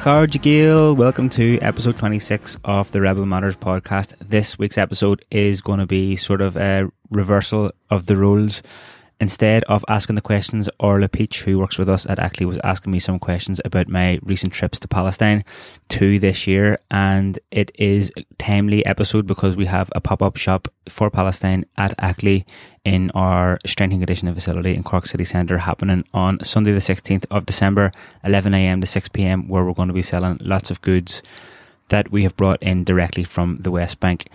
Acharja Gael, welcome to episode 26 of the Rebel Matters podcast. This week's episode is going to be sort of a reversal of the roles Instead of asking the questions, Orla Peach, who works with us at Ackley, was asking me some questions about my recent trips to Palestine to this year. And it is a timely episode because we have a pop up shop for Palestine at Ackley in our strength and conditioning facility in Cork City Centre happening on Sunday, the 16th of December, 11am to 6pm, where we're going to be selling lots of goods that we have brought in directly from the West Bank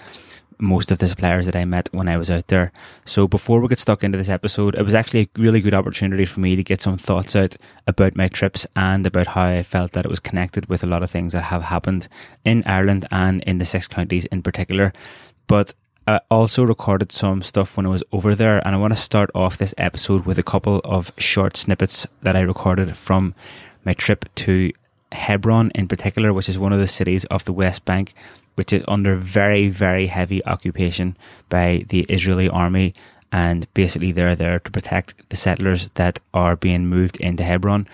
most of the suppliers that I met when I was out there. So before we get stuck into this episode, it was actually a really good opportunity for me to get some thoughts out about my trips and about how I felt that it was connected with a lot of things that have happened in Ireland and in the six counties in particular. But I also recorded some stuff when I was over there, and I want to start off this episode with a couple of short snippets that I recorded from my trip to Hebron in particular, which is one of the cities of the West Bank which is under very, very heavy occupation by the Israeli army. And basically, they're there to protect the settlers that are being moved into Hebron.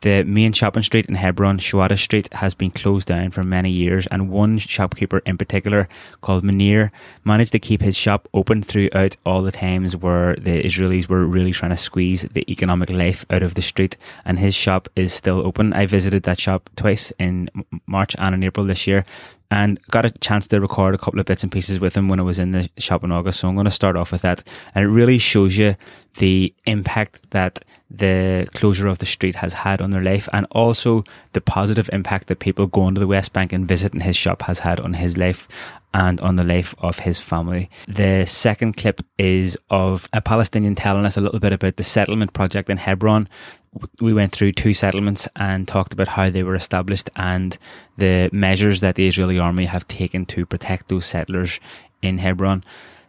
The main shopping street in Hebron, Shuhada Street, has been closed down for many years, and one shopkeeper in particular, called Munir, managed to keep his shop open throughout all the times where the Israelis were really trying to squeeze the economic life out of the street, and his shop is still open. I visited that shop twice in March and in April this year, and got a chance to record a couple of bits and pieces with him when I was in the shop in August. So I'm going to start off with that. And it really shows you the impact that the closure of the street has had on their life and also the positive impact that people going to the West Bank and visiting his shop has had on his life and on the life of his family. The second clip is of a Palestinian telling us a little bit about the settlement project in Hebron we went through two settlements and talked about how they were established and the measures that the Israeli army have taken to protect those settlers in Hebron.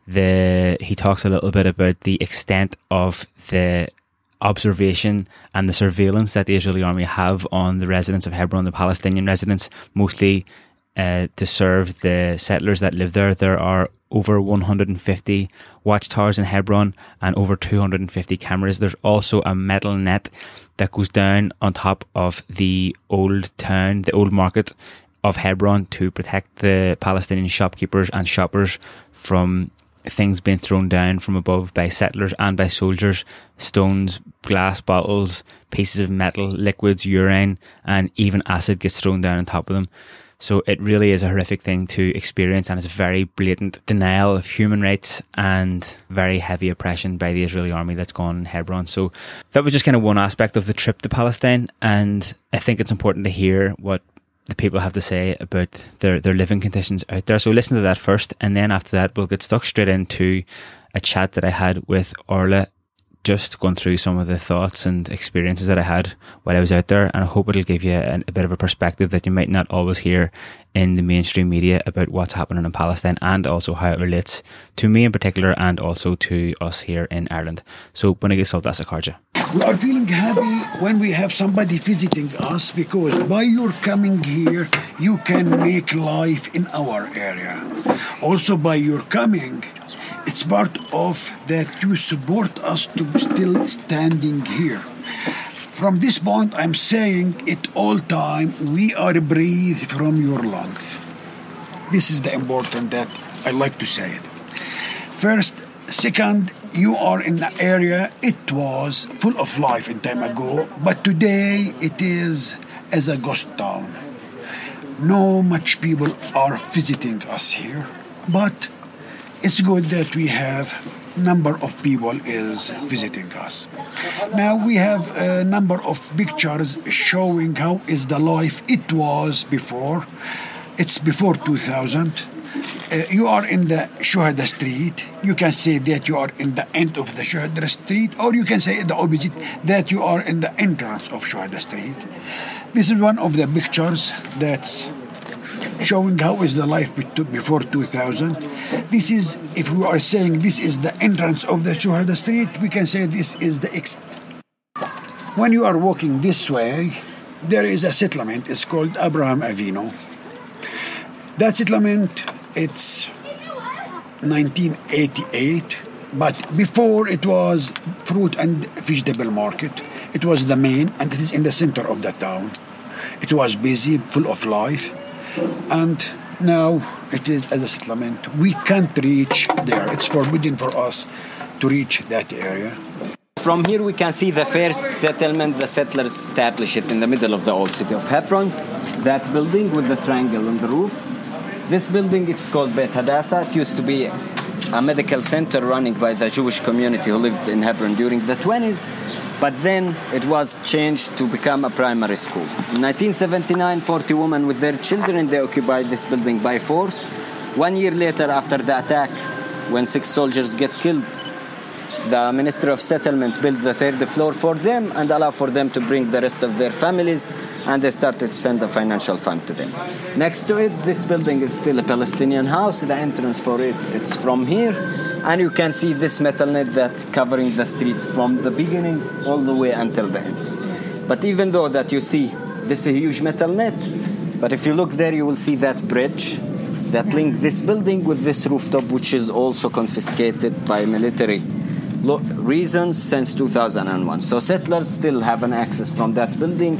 The he talks a little bit about the extent of the observation and the surveillance that the Israeli army have on the residents of Hebron, the Palestinian residents, mostly uh, to serve the settlers that live there. There are over 150 watchtowers in Hebron and over 250 cameras. There's also a metal net that goes down on top of the old town, the old market of Hebron to protect the Palestinian shopkeepers and shoppers from things being thrown down from above by settlers and by soldiers stones, glass bottles, pieces of metal, liquids, urine, and even acid gets thrown down on top of them. So it really is a horrific thing to experience, and it's a very blatant denial of human rights and very heavy oppression by the Israeli army that's gone in Hebron. So that was just kind of one aspect of the trip to Palestine, and I think it's important to hear what the people have to say about their, their living conditions out there. So listen to that first, and then after that, we'll get stuck straight into a chat that I had with Orla just going through some of the thoughts and experiences that I had while I was out there. And I hope it'll give you a, a, bit of a perspective that you might not always hear in the mainstream media about what's happening in Palestine and also how it relates to me in particular and also to us here in Ireland. So, Saltas Acharja. We are feeling happy when we have somebody visiting us because by your coming here, you can make life in our area. Also, by your coming, it's part of that you support us to still standing here. From this point, I'm saying it all time, we are breathe from your lungs. This is the important that I like to say it. First, second, you are in the area, it was full of life in time ago, but today it is as a ghost town. No much people are visiting us here, but it's good that we have number of people is visiting us now we have a number of pictures showing how is the life it was before it's before 2000 uh, you are in the Shuhada Street. You can say that you are in the end of the Shuhada Street, or you can say the opposite that you are in the entrance of Shuhada Street. This is one of the pictures that's showing how is the life before 2000. This is, if we are saying this is the entrance of the Shuhada Street, we can say this is the exit. When you are walking this way, there is a settlement. It's called Abraham Avinu. That settlement, it's 1988, but before it was fruit and vegetable market. It was the main, and it is in the center of the town. It was busy, full of life, and now it is as a settlement. We can't reach there. It's forbidden for us to reach that area. From here we can see the first settlement the settlers established it in the middle of the old city of Hebron. That building with the triangle on the roof. This building it's called Beit Hadassah. It used to be a medical center running by the Jewish community who lived in Hebron during the 20s. But then it was changed to become a primary school. In 1979, 40 women with their children they occupied this building by force. One year later, after the attack, when six soldiers get killed, the Minister of Settlement built the third floor for them and allowed for them to bring the rest of their families, and they started to send a financial fund to them. Next to it, this building is still a Palestinian house. The entrance for it, it's from here, and you can see this metal net that covering the street from the beginning all the way until the end. But even though that you see this huge metal net, but if you look there, you will see that bridge that link this building with this rooftop, which is also confiscated by military reasons since 2001. So settlers still have an access from that building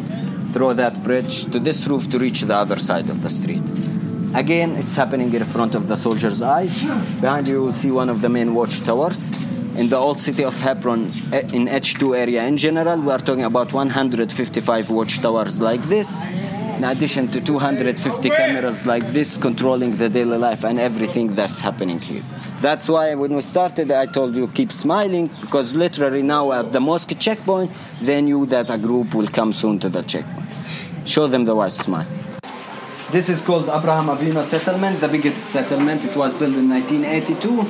through that bridge to this roof to reach the other side of the street. Again, it's happening in front of the soldiers' eyes. Behind you, you will see one of the main watchtowers. In the old city of Hebron, eh, in H2 area in general, we are talking about 155 watchtowers like this in addition to 250 cameras like this controlling the daily life and everything that's happening here. That's why when we started, I told you keep smiling because literally now at the mosque checkpoint, they knew that a group will come soon to the checkpoint. Show them the white smile. This is called Abraham Avinu settlement, the biggest settlement. It was built in 1982,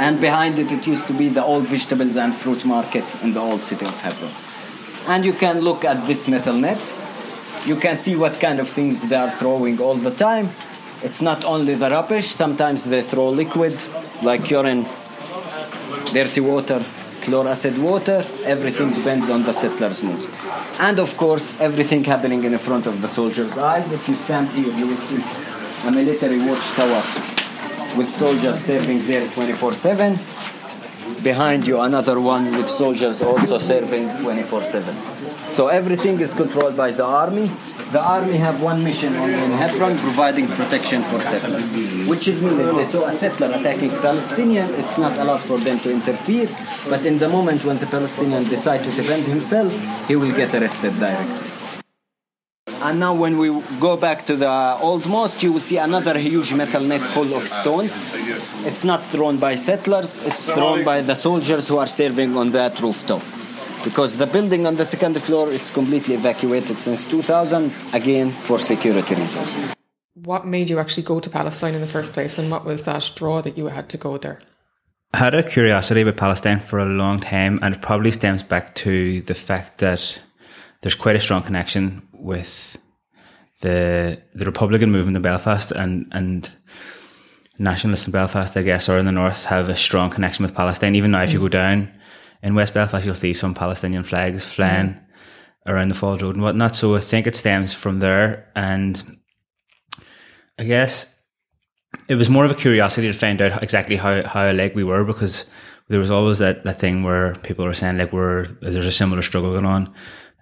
and behind it, it used to be the old vegetables and fruit market in the old city of Hebron. And you can look at this metal net you can see what kind of things they are throwing all the time. It's not only the rubbish, sometimes they throw liquid like urine, dirty water, chlor acid water. Everything depends on the settler's mood. And of course, everything happening in front of the soldier's eyes. If you stand here, you will see a military watchtower with soldiers serving there 24 7 behind you another one with soldiers also serving 24/7 so everything is controlled by the army the army have one mission in Hebron providing protection for settlers which is meaningless so a settler attacking Palestinian it's not allowed for them to interfere but in the moment when the Palestinian decide to defend himself he will get arrested directly and now, when we go back to the old mosque, you will see another huge metal net full of stones. It's not thrown by settlers, it's thrown by the soldiers who are serving on that rooftop. Because the building on the second floor it's completely evacuated since 2000, again for security reasons. What made you actually go to Palestine in the first place, and what was that draw that you had to go there? I had a curiosity about Palestine for a long time, and it probably stems back to the fact that there's quite a strong connection with the the Republican movement in Belfast and and nationalists in Belfast, I guess, or in the north, have a strong connection with Palestine. Even now, if you go down in West Belfast, you'll see some Palestinian flags flying mm. around the Falls Road and whatnot. So I think it stems from there, and I guess it was more of a curiosity to find out exactly how how alike we were because there was always that, that thing where people were saying like we're there's a similar struggle going on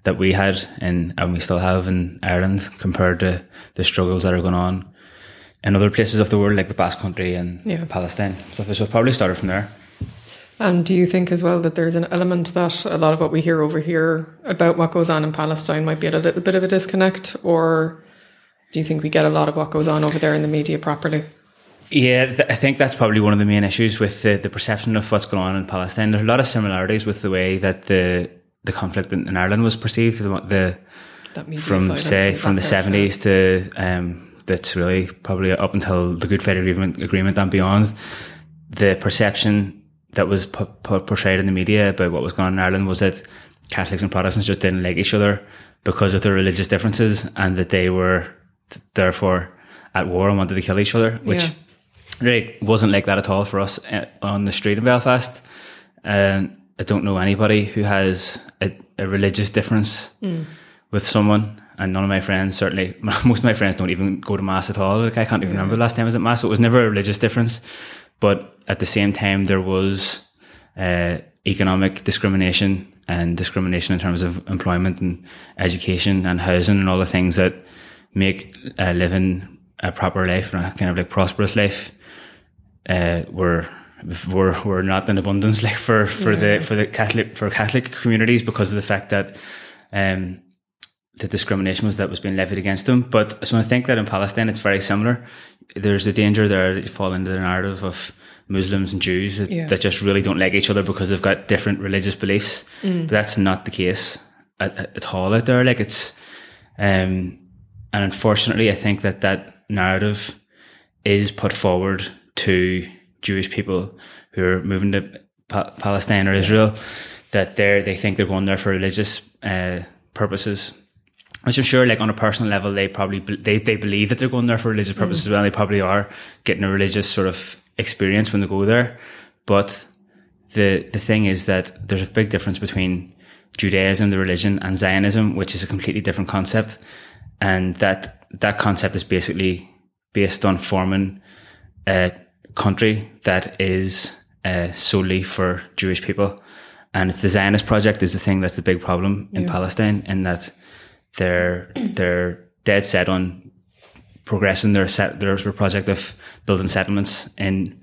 that we had in, and we still have in Ireland compared to the struggles that are going on in other places of the world, like the Basque Country and yeah. Palestine. So this will probably started from there. And do you think as well that there's an element that a lot of what we hear over here about what goes on in Palestine might be a little bit of a disconnect, or do you think we get a lot of what goes on over there in the media properly? Yeah, th- I think that's probably one of the main issues with the, the perception of what's going on in Palestine. There's a lot of similarities with the way that the the conflict in, in Ireland was perceived. The, the from say from the seventies to um, that's really probably up until the Good Friday Agreement, agreement and beyond. The perception that was p- p- portrayed in the media about what was going on in Ireland was that Catholics and Protestants just didn't like each other because of their religious differences, and that they were therefore at war and wanted to kill each other, which. Yeah. Really wasn't like that at all for us uh, on the street in Belfast. Um, I don't know anybody who has a, a religious difference mm. with someone. And none of my friends, certainly, most of my friends don't even go to mass at all. Like I can't even remember the last time I was at mass. So it was never a religious difference. But at the same time, there was uh, economic discrimination and discrimination in terms of employment and education and housing and all the things that make uh, living a proper life and a kind of like prosperous life uh, were were were not in abundance like for for the for the Catholic for Catholic communities because of the fact that um, the discrimination was that was being levied against them. But so I think that in Palestine it's very similar. There's a danger there that you fall into the narrative of Muslims and Jews that, Yeah. that just really don't like each other because they've got different religious beliefs. But that's not the case at, at at all out there. Like it's, um, and unfortunately, I think that that narrative is put forward to Jewish people who are moving to pa- Palestine or Israel that they they think they're going there for religious uh, purposes. Which I'm sure, like on a personal level, they probably they they believe that they're going there for religious purposes. As well, they probably are getting a religious sort of experience when they go there. But the the thing is that there's a big difference between Judaism, the religion, and Zionism, which is a completely different concept, and that that concept is basically based on forming a country that is uh, solely for Jewish people, and it's the Zionist project is the thing that's the big problem in Palestine, in that they're they're dead set on progressing their set their project of building settlements in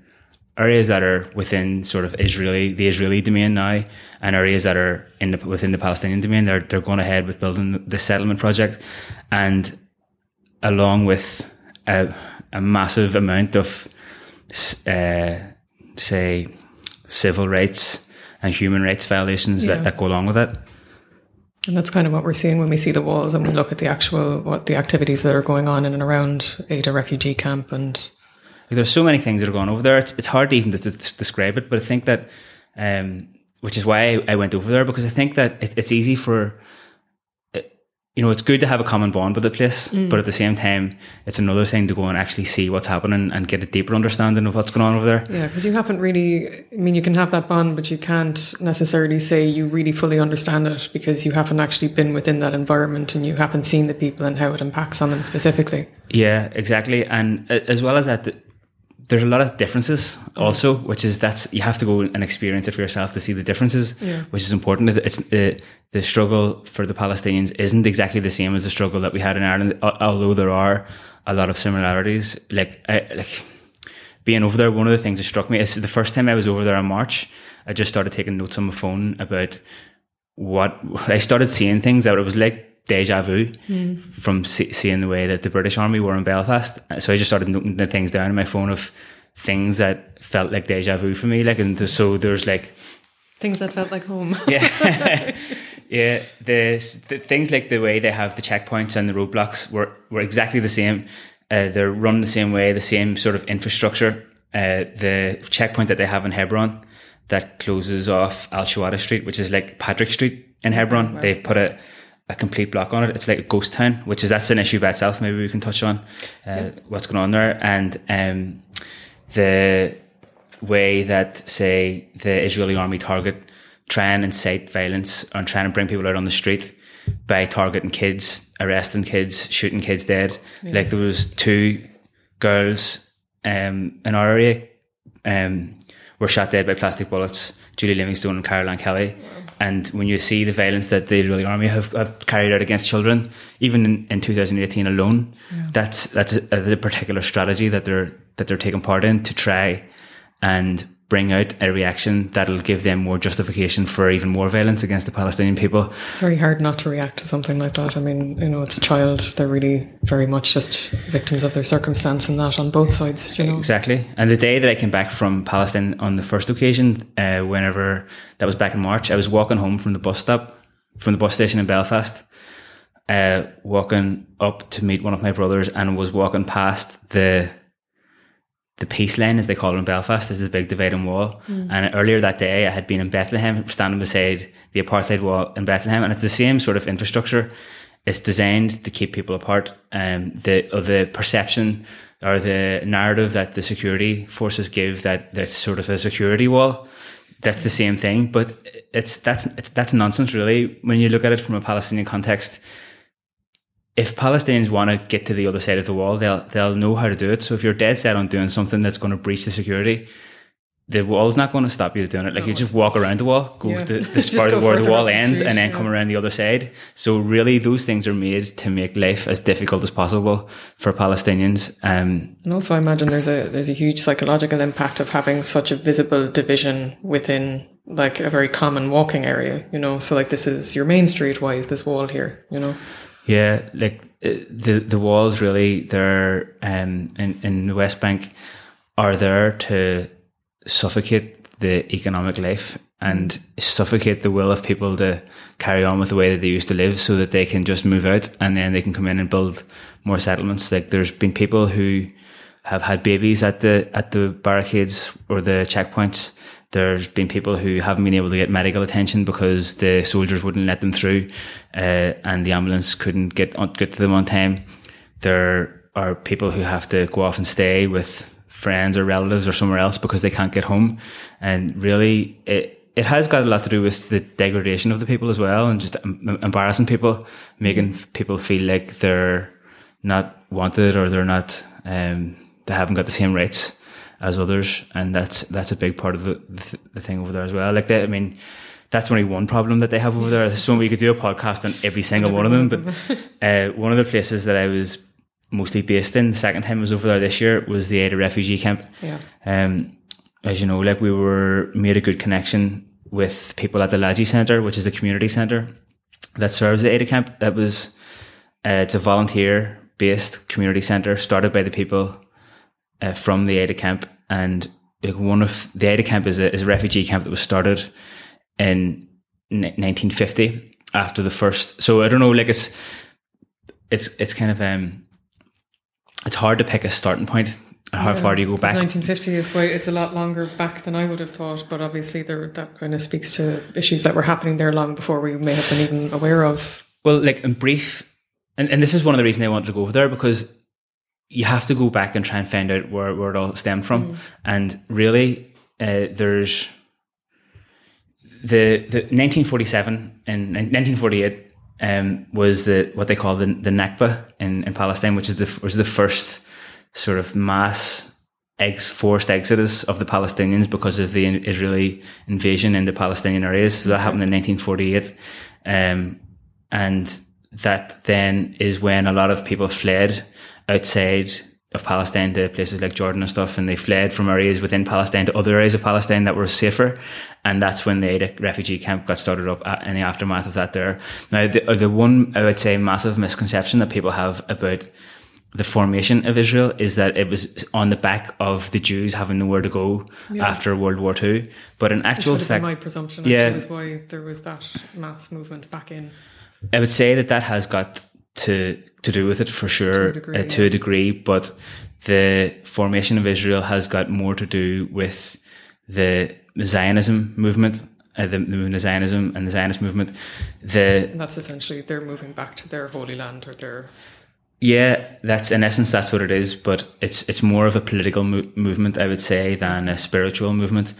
areas that are within sort of Israeli the Israeli domain now, and areas that are in the, within the Palestinian domain. They're they're going ahead with building the settlement project, and along with a, a massive amount of uh, say civil rights and human rights violations Yeah. that, that go along with it. And that's kind of what we're seeing when we see the walls and we look at the actual what the activities that are going on in and around Aida refugee camp and there's so many things that are going over there. It's, it's hard to even to, to describe it, but I think that, um, which is why I, I went over there because I think that it, it's easy for, you know, it's good to have a common bond with the place, mm. but at the same time, it's another thing to go and actually see what's happening and get a deeper understanding of what's going on over there. yeah, because you haven't really. I mean, you can have that bond, but you can't necessarily say you really fully understand it because you haven't actually been within that environment and you haven't seen the people and how it impacts on them specifically. Yeah, exactly. And as well as that, th- there's a lot of differences also, which is that's you have to go and experience it for yourself to see the differences, Yeah. which is important. It's uh, the struggle for the Palestinians isn't exactly the same as the struggle that we had in Ireland, although there are a lot of similarities. Like, I, like being over there, one of the things that struck me is the first time I was over there in March, I just started taking notes on my phone about what I started seeing things that it was like deja vu from see, seeing the way that the British Army were in Belfast. So I just started noting the things down on my phone of things that felt like deja vu for me. Like, and so there's like, Things that felt like home. yeah, yeah, the, the things like the way they have the checkpoints and the roadblocks were were exactly the same. Uh, they're run the same way, the same sort of infrastructure. Uh, the checkpoint that they have in Hebron that closes off Al Shuhada Street, which is like Patrick Street in Hebron. They've put a a complete block on it. It's like a ghost town, which is that's an issue by itself. Maybe we can touch on uh, what's going on there and um, the way that say the Israeli army target try and incite violence and trying to bring people out on the street by targeting kids, arresting kids, shooting kids dead. Like there was two girls um, in our area um, were shot dead by plastic bullets. Julie Livingstone and Carol Ann Kelly. And when you see the violence that the Israeli army have, have carried out against children, even in, in 2018 alone, that's that's a, a particular strategy that they're that they're taking part in to try and bring out a reaction that'll give them more justification for even more violence against the Palestinian people. It's very hard not to react to something like that. I mean, you know, it's a child. They're really very much just victims of their circumstance and that on both sides, you know. Exactly. And the day that I came back from Palestine on the first occasion, uh, whenever that was back in March, I was walking home from the bus stop, from the bus station in Belfast, uh, walking up to meet one of my brothers and was walking past the the peace line, as they call it in Belfast, There's a big dividing wall. And earlier that day, I had been in Bethlehem, standing beside the apartheid wall in Bethlehem, and it's the same sort of infrastructure. It's designed to keep people apart. Um, the of the perception or the narrative that the security forces give that that's sort of a security wall. That's the same thing, but it's that's it's, that's nonsense, really. When you look at it from a Palestinian context, if Palestinians want to get to the other side of the wall, they'll they'll know how to do it. So if you're dead set on doing something that's going to breach the security, the wall's not going to stop you doing it. Like you just walk around the wall, go Yeah. to this part of where the wall the ends, street, and then yeah. come around the other side. So really, those things are made to make life as difficult as possible for Palestinians. Um, And also, I imagine there's a there's a huge psychological impact of having such a visible division within like a very common walking area. You know, so like this is your main street. Why is this wall here? You know, Yeah, like uh, the the walls really they're um in in the West Bank are there to suffocate the economic life and suffocate the will of people to carry on with the way that they used to live so that they can just move out and then they can come in and build more settlements. Like there's been people who have had babies at the at the barricades or the checkpoints there's been people who haven't been able to get medical attention because the soldiers wouldn't let them through uh, and the ambulance couldn't get on, get to them on time there are people who have to go off and stay with friends or relatives or somewhere else because they can't get home. And really, it it has got a lot to do with the degradation of the people as well, and just embarrassing people, making people feel like they're not wanted or they're not um, they haven't got the same rights as others, and that's that's a big part of the the, the thing over there as well. Like that, I mean. That's only one problem that they have over there. So we could do a podcast on every single one of them. But uh, one of the places that I was mostly based in the second time I was over there this year was the Aida refugee camp. yeah, Um, as you know, like we were made a good connection with people at the Lajee Centre, which is the community centre that serves the Aida camp. That was uh, it's a volunteer based community centre started by the people uh, from the Aida camp, and like one of the Aida camp is a, is a refugee camp that was started in ni- 1950 after the first. So I don't know, like it's it's it's kind of um it's hard to pick a starting point. How far do you go back? 1950 is quite. It's a lot longer back than I would have thought. But obviously, there that kind of speaks to issues that were happening there long before we may have been even aware of. Well, like in brief, and, and this is one of the reasons I wanted to go over there because you have to go back and try and find out where, where it all stemmed from. And really, uh, there's the the 1947 and 1948 um, was the what they call the the Nakba in, in Palestine, which is the was the first sort of mass ex forced exodus of the Palestinians because of the Israeli invasion in the Palestinian areas. So that happened in 1948, um, and that then is when a lot of people fled outside of Palestine to places like Jordan and stuff, and they fled from areas within Palestine to other areas of Palestine that were safer, and that's when the Aida refugee camp got started up uh, in the aftermath of that. There, now the, the one I would say massive misconception that people have about the formation of Israel is that it was on the back of the Jews having nowhere to go after World War II, but in actual Would have been fact, my presumption. yeah. Actually, was why there was that mass movement back in. I would say that that has got to to do with it for sure, degree, uh, to a degree. But the formation of Israel has got more to do with the Zionism movement, uh, the, the movement of Zionism and the Zionist movement. The And that's essentially they're moving back to their holy land or their yeah, that's in essence that's what it is. But it's it's more of a political mo- movement, I would say, than a spiritual movement.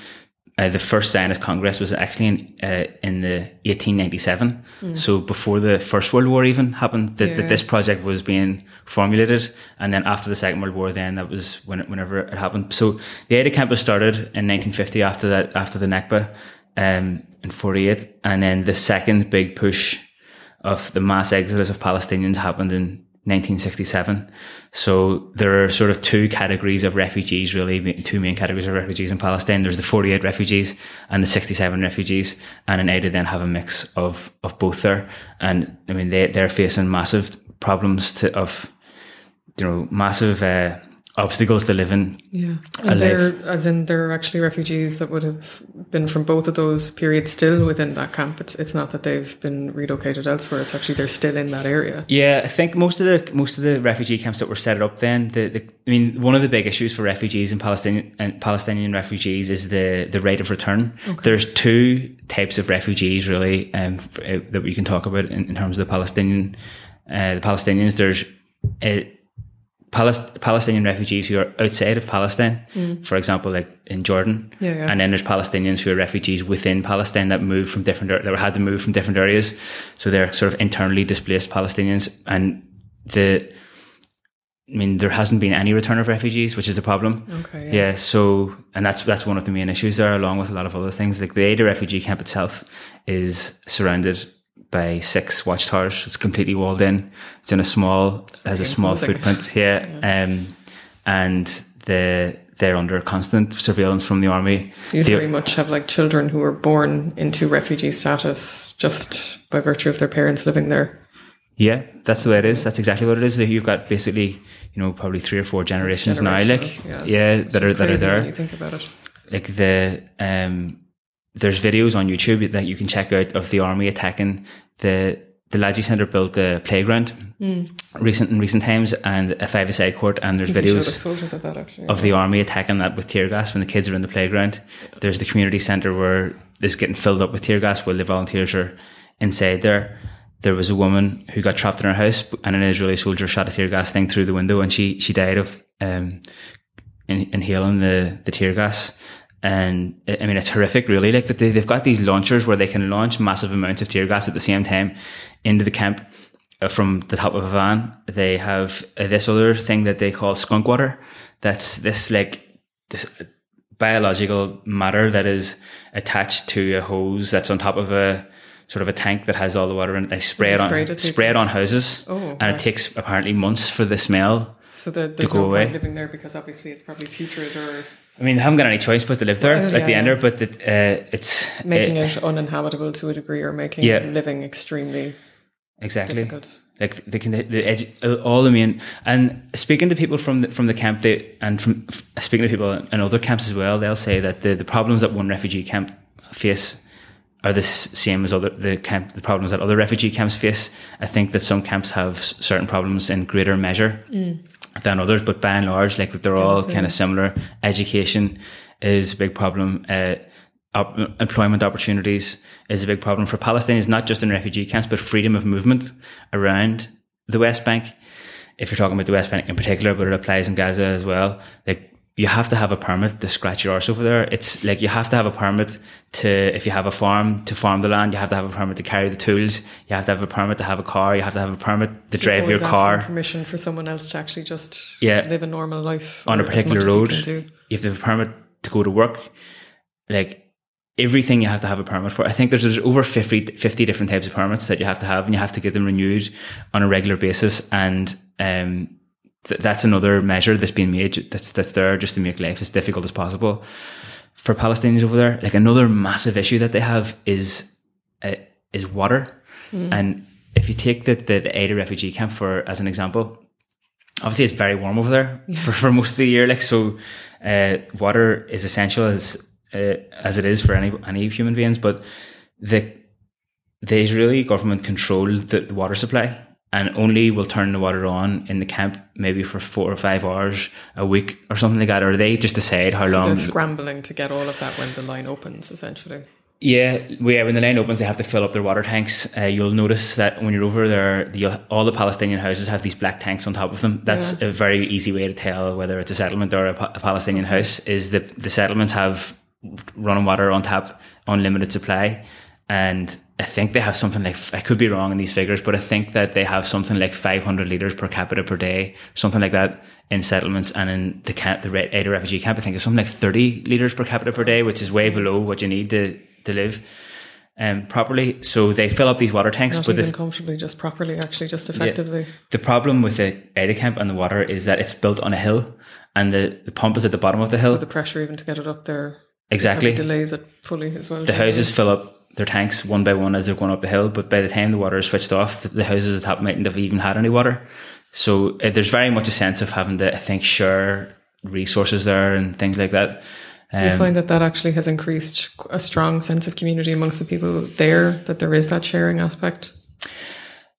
Uh, the first Zionist Congress was actually in uh, in the 1897, so before the First World War even happened. That, Yeah. that this project was being formulated, and then after the Second World War, then that was when it, whenever it happened. So the Aida Camp was started in 1950 after that after the Nakba um, in 48, and then the second big push of the mass exodus of Palestinians happened in 1967. So there are sort of two categories of refugees, really, two main categories of refugees in Palestine. There's the 48 refugees and the 67 refugees, and in Aida then have a mix of of both there. And I mean, they they're facing massive problems to of you know massive uh, obstacles to live in. Yeah, and they're life. as in they're actually refugees that would have been from both of those periods still within that camp. It's it's not that they've been relocated elsewhere. It's actually they're still in that area. Yeah, I think most of the most of the refugee camps that were set up then, the, the I mean, one of the big issues for refugees and Palestinian and Palestinian refugees is the the rate of return. There's two types of refugees really um, f- uh, that we can talk about in, in terms of the Palestinian uh, the Palestinians. There's uh, Palest- Palestinian refugees who are outside of Palestine, mm. for example, like in Jordan, Yeah, yeah. and then there's Palestinians who are refugees within Palestine that moved from different that had to move from different areas, so they're sort of internally displaced Palestinians, and the I mean, there hasn't been any return of refugees, which is a problem. Okay, Yeah. yeah. So, and that's that's one of the main issues there, along with a lot of other things. Like the Aida refugee camp itself is surrounded by six watchtowers. It's completely walled in. It's in a small, has a small footprint. Yeah. Um, and the they're under constant surveillance from the army. So you very much have like children who were born into refugee status just by virtue of their parents living there. Yeah, that's the way it is. That's exactly what it is. That You've got basically, you know, probably three or four generations now, like yeah, Which that are that are there. You think about it. like the um there's videos on YouTube that you can check out of the army attacking the the Lajee Centre built the playground recent in recent times and a five side court and there's You videos of actually. of the army attacking that with tear gas when the kids are in the playground. There's the community centre where it's getting filled up with tear gas while the volunteers are inside there. There was a woman who got trapped in her house and an Israeli soldier shot a tear gas thing through the window and she she died of um, in, inhaling the, the tear gas. And I mean, it's horrific, really. Like that they, they've got these launchers where they can launch massive amounts of tear gas at the same time into the camp uh, from the top of a van. They have uh, this other thing that they call skunk water. That's this like this biological matter that is attached to a hose that's on top of a sort of a tank that has all the water in it. They spray it on it, spray it on houses, Oh, and it takes apparently months for the smell so the, there's go no away. living there because obviously it's probably putrid or I mean, they haven't got any choice but to live there, Well, like the yeah, ender. yeah. But the, uh, it's making uh, it uninhabitable to a degree or making Yeah. living extremely exactly difficult. like they can the edu- all the main and speaking to people from the, from the camp they and from speaking to people in other camps as well they'll say that the, the problems that one refugee camp face are the same as other the camp the problems that other refugee camps face I think that some camps have certain problems in greater measure than others but by and large like that they're all kind of similar education is a big problem uh, op- employment opportunities is a big problem for Palestinians, not just in refugee camps, but freedom of movement around the West Bank. If you're talking about the West Bank in particular, but it applies in Gaza as well. Like you have to have a permit to scratch your arse over there. It's like you have to have a permit to, if you have a farm, to farm the land. You have to have a permit to carry the tools. You have to have a permit to have a car. You have to have a permit to So drive your car permission for someone else to actually just Yeah. live a normal life on a particular you road. do. You have to have a permit to go to work. Like everything you have to have a permit for. I think there's, there's over 50, 50 different types of permits that you have to have and you have to get them renewed on a regular basis. And um, th- that's another measure that's being made that's, that's there just to make life as difficult as possible for Palestinians over there. Like another massive issue that they have is, uh, is water. And if you take the, the, the Aida refugee camp for, as an example, obviously it's very warm over there for, for most of the year. Like so, uh, water is essential as uh, as it is for any any human beings. But the the Israeli government control the, the water supply and only will turn the water on in the camp maybe for four or five hours a week or something like that. Or they just decide how So long. they're scrambling to get all of that when the line opens, essentially. Yeah, yeah. When the line opens, they have to fill up their water tanks. Uh, you'll notice that when you're over there, the, all the Palestinian houses have these black tanks on top of them. That's Yeah. a very easy way to tell whether it's a settlement or a, a Palestinian house. Is that the settlements have running water on tap, unlimited supply, and I think they have something like I could be wrong in these figures, but I think that they have something like 500 liters per capita per day, something like that in settlements, and in the camp, the Aida refugee camp, I think it's something like 30 liters per capita per day, which is way below what you need to to live um, properly. So they fill up these water tanks, Not but even the, comfortably, just properly, actually, just effectively. the problem with the Aida camp and the water is that it's built on a hill, and the, the pump is at the bottom of the hill. So the pressure even to get it up there exactly. delays it fully as well. the houses fill up their tanks one by one as they're going up the hill, but by the time the water is switched off, the, houses at the top mightn't have even had any water. So uh, there's very much a sense of having to, I think, share resources there and things like that. Do you Um, find that that actually has increased a strong sense of community amongst the people there, that there is that sharing aspect?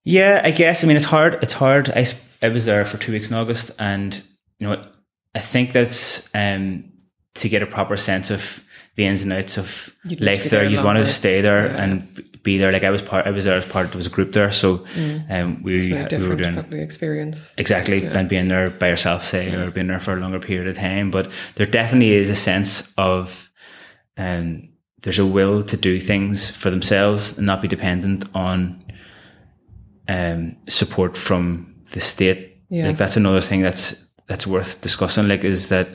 Yeah, I guess. I mean, it's hard. It's hard. I, I was there for two weeks in August, and you know, I think that's um, to get a proper sense of the ins and outs of You'd life there. there You'd want to stay there Yeah. and be there. Like I was part. I was there as part. of was a group there, so um, we we were doing experience. exactly than being there by yourself, say, or being there for a longer period of time. But there definitely is a sense of um, there's a will to do things for themselves and not be dependent on um, support from the state Yeah. Like that's another thing that's that's worth discussing. Like is that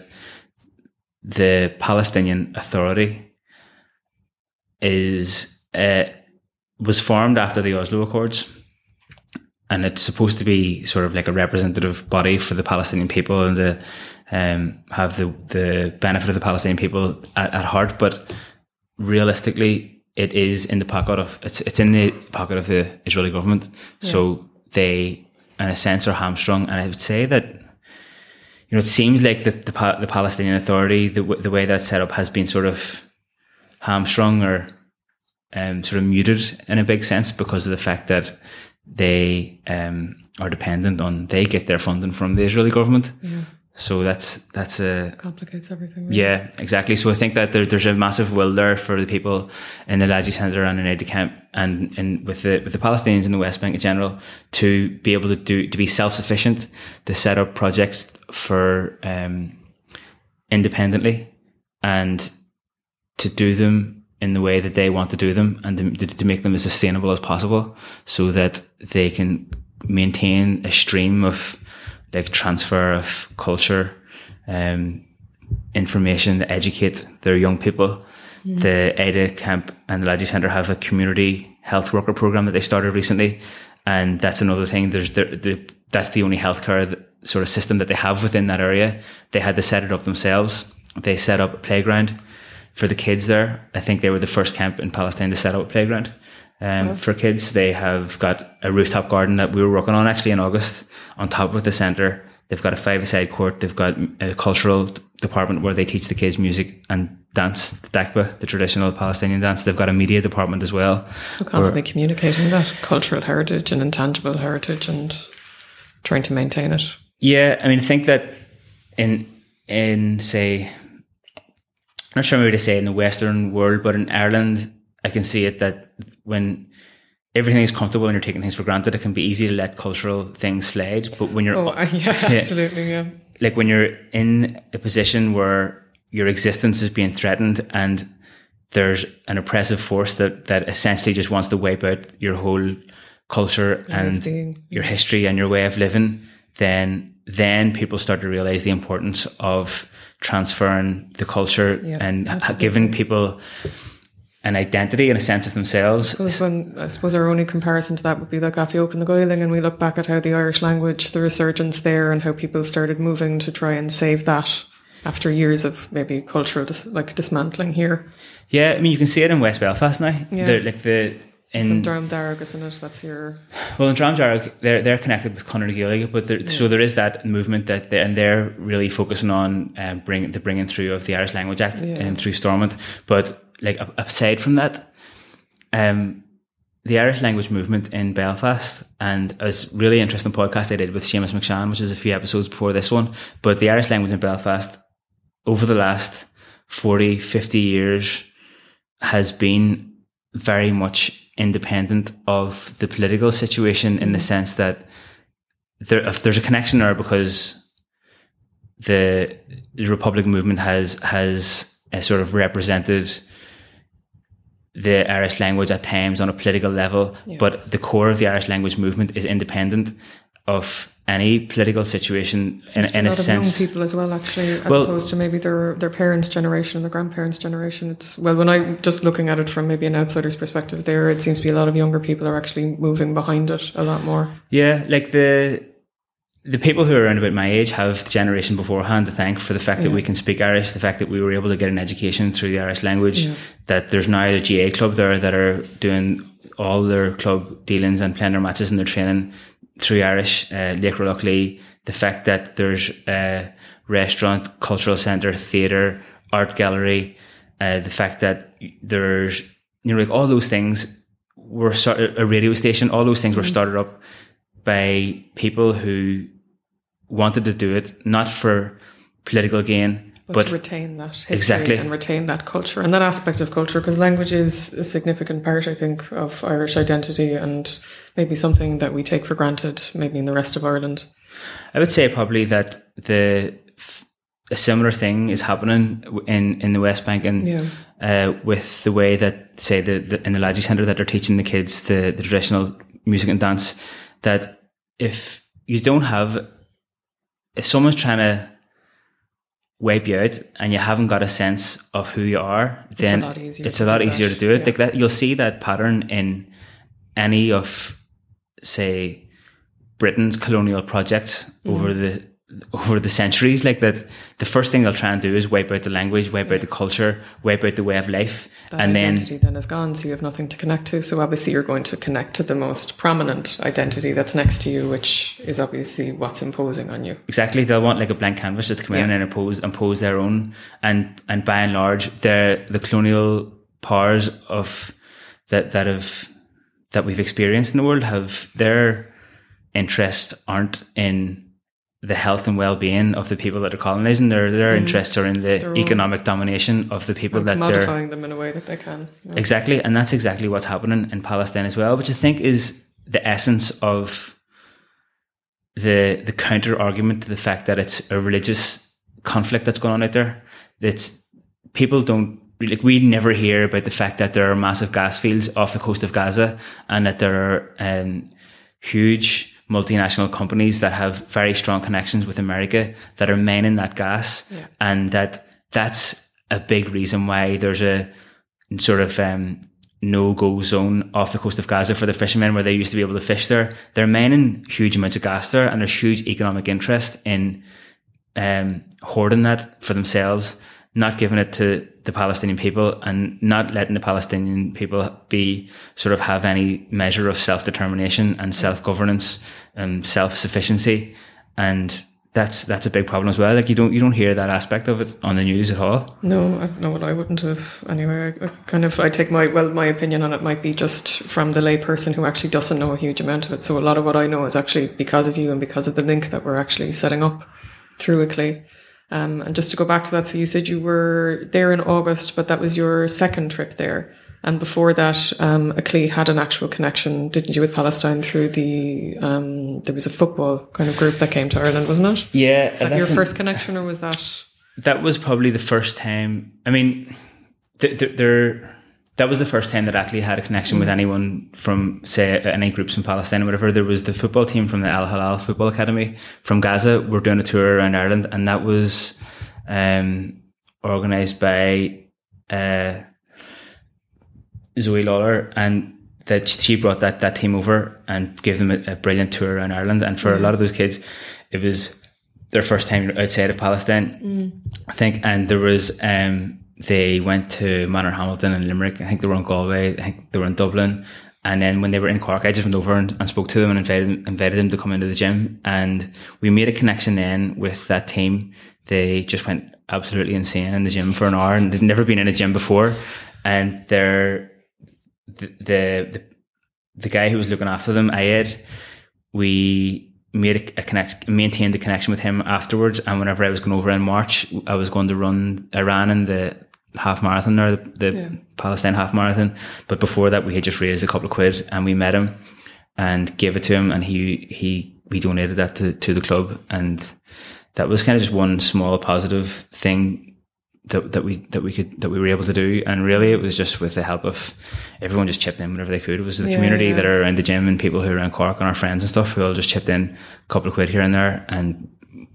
the Palestinian Authority is uh, was formed after the Oslo Accords, and it's supposed to be sort of like a representative body for the Palestinian people and the um, have the the benefit of the Palestinian people at, at heart. But realistically, it is in the pocket of it's it's in the pocket of the Israeli government. So they, in a sense, are hamstrung. And I would say that you know, it seems like the the, the Palestinian Authority, the the way that's set up, has been sort of hamstrung or um, sort of muted in a big sense because of the fact that they um, are dependent on they get their funding from the Israeli government. So that's that's a Complicates everything. really. yeah, exactly. So I think that there, there's a massive will there for the people in the Lajee Centre and in Aida Camp and, and with the with the Palestinians in the West Bank in general to be able to do to be self sufficient, to set up projects for um, independently and to do them in the way that they want to do them and to, to make them as sustainable as possible so that they can maintain a stream of like transfer of culture um, information to educate their young people. The Aida camp and the Lajee Centre have a community health worker program that they started recently, and that's another thing. There's the, the that's the only healthcare that- sort of system that they have within that area. They had to set it up themselves. They set up a playground for the kids there. I think they were the first camp in Palestine to set up a playground um, for kids. They have got a rooftop garden that we were working on actually in August on top of the centre. They've got a five-a-side court. They've got a cultural department where they teach the kids music and dance, the dakba, the traditional Palestinian dance. They've got a media department as well. So constantly communicating that cultural heritage and intangible heritage and trying to maintain it. Yeah, I mean, I think that in in say, I'm not sure maybe to say in the Western world, but in Ireland, I can see it that when everything is comfortable and you're taking things for granted, it can be easy to let cultural things slide. But when you're Oh, yeah, absolutely, yeah. like when you're in a position where your existence is being threatened and there's an oppressive force that that essentially just wants to wipe out your whole culture and your history and your way of living then then people start to realize the importance of transferring the culture Yeah, and absolutely. giving people an identity and a sense of themselves Because when I suppose our only comparison to that would be like if you open the Goiling and we look back at how the Irish language, the resurgence there, and how people started moving to try and save that after years of maybe cultural dis- like dismantling here. yeah i mean you can see it in west belfast now Yeah. They're like the in Darragh, isn't it? That's your Well, in Dramjarg, they're they're connected with Conradh na Gaeilge, but there, so there is that movement that they and they're really focusing on um, bring the bringing through of the Irish Language Act Yeah. and through Stormont. But like aside from that, um, the Irish language movement in Belfast and a s- really interesting podcast I did with Seamus McShann, which is a few episodes before this one. But the Irish language in Belfast over the last 40, 50 years has been very much independent of the political situation in the sense that there, there's a connection there because the, the Republic movement has has uh, sort of represented the Irish language at times on a political level, but the core of the Irish language movement is independent of any political situation in, in a a lot of sense. young people as well, actually, as Well- opposed to maybe their their parents' generation and their grandparents' generation. It's well, when I'm just looking at it from maybe an outsider's perspective, there it seems to be a lot of younger people are actually moving behind it a lot more. Yeah, like the the people who are around about my age have the generation beforehand to thank for the fact that we can speak Irish, the fact that we were able to get an education through the Irish language, that there's now a GAA club there that are doing all their club dealings and playing their matches and their training through Irish, uh, Lake the fact that there's a restaurant, cultural centre, theatre, art gallery, uh, the fact that there's, you know, like all those things were sort a radio station, all those things were started up by people who wanted to do it not for political gain, But, but to retain that history Exactly. and retain that culture and that aspect of culture, because language is a significant part, I think, of Irish identity and maybe something that we take for granted, maybe in the rest of Ireland. I would say probably that the a similar thing is happening in in the West Bank and Yeah. uh, with the way that say the, the in the Lajee Centre that they're teaching the kids the, the traditional music and dance that if you don't have if someone's trying to wipe you out and you haven't got a sense of who you are, then lot easier it's to a lot do easier to do it. Yeah. Like that, you'll see that pattern in any of, say, Britain's colonial projects Mm-hmm. over the over the centuries. Like that, the first thing they'll try and do is wipe out the language, wipe out the culture, wipe out the way of life, that and then identity then is gone, so you have nothing to connect to. So obviously, you're going to connect to the most prominent identity that's next to you, which is obviously what's imposing on you. Exactly, they'll want like a blank canvas to come in and impose impose their own, and and by and large, the the colonial powers of that that have that we've experienced in the world have their interests aren't in the health and well being of the people that are colonizing. Their their interests are in the Mm. Economic domination of the people that they're Commodifying them in a way that they can. Yeah. Exactly, and that's exactly what's happening in Palestine as well, which I think is the essence of the the counter argument to the fact that it's a religious conflict that's going on out there. It's people don't like we never hear about the fact that there are massive gas fields off the coast of Gaza and that there are um, huge multinational companies that have very strong connections with America that are mining that gas Yeah. and that that's a big reason why there's a sort of um, no go zone off the coast of Gaza for the fishermen where they used to be able to fish there. They're mining huge amounts of gas there and there's huge economic interest in um, hoarding that for themselves, not giving it to the Palestinian people and not letting the Palestinian people be sort of have any measure of self determination and self governance and um, self sufficiency. And that's that's a big problem as well. Like you don't you don't hear that aspect of it on the news at all. No, I, no, I wouldn't have. Anyway, I, I kind of, I take my, well, my opinion on it might be just from the layperson who actually doesn't know a huge amount of it. So a lot of what I know is actually because of you and because of the link that we're actually setting up through Ickley. Um, and just to go back to that, so you said you were there in August, but that was your second trip there. And before that, um, Ickley had an actual connection, didn't you, with Palestine through the, um, there was a football kind of group that came to Ireland, wasn't it? Yeah, Is that your first connection or was that? that was probably the first time. I mean, th- th- there. That was the first time that actually had a connection with anyone from, say, any groups in Palestine or whatever. There was the football team from the Al Halal Football Academy from Gaza. We're doing a tour around Ireland, and that was um, organised by uh, Zoe Lawlor, and that she brought that that team over and gave them a, a brilliant tour around Ireland. And for a lot of those kids, it was their first time outside of Palestine, I think. And there was um, they went to Manorhamilton and Limerick. I think they were in Galway. I think they were in Dublin. And then when they were in Cork, I just went over and, and spoke to them and invited invited them to come into the gym. And we made a connection then with that team. They just went absolutely insane in the gym for an hour and they'd never been in a gym before. And they're the the the, guy who was looking after them, Ayed, we made a, a connect, maintained the connection with him afterwards. And whenever I was going over in March, I was going to run Iran in the half marathon or the, the Palestine half marathon. But before that, we had just raised a couple of quid and we met him and gave it to him, and he he we donated that to to the club, and that was kind of just one small positive thing that, that we that we could that we were able to do. And really it was just with the help of everyone just chipped in whenever they could. It was the Yeah, community yeah. that are around the gym and people who are around Cork and our friends and stuff who all just chipped in a couple of quid here and there. And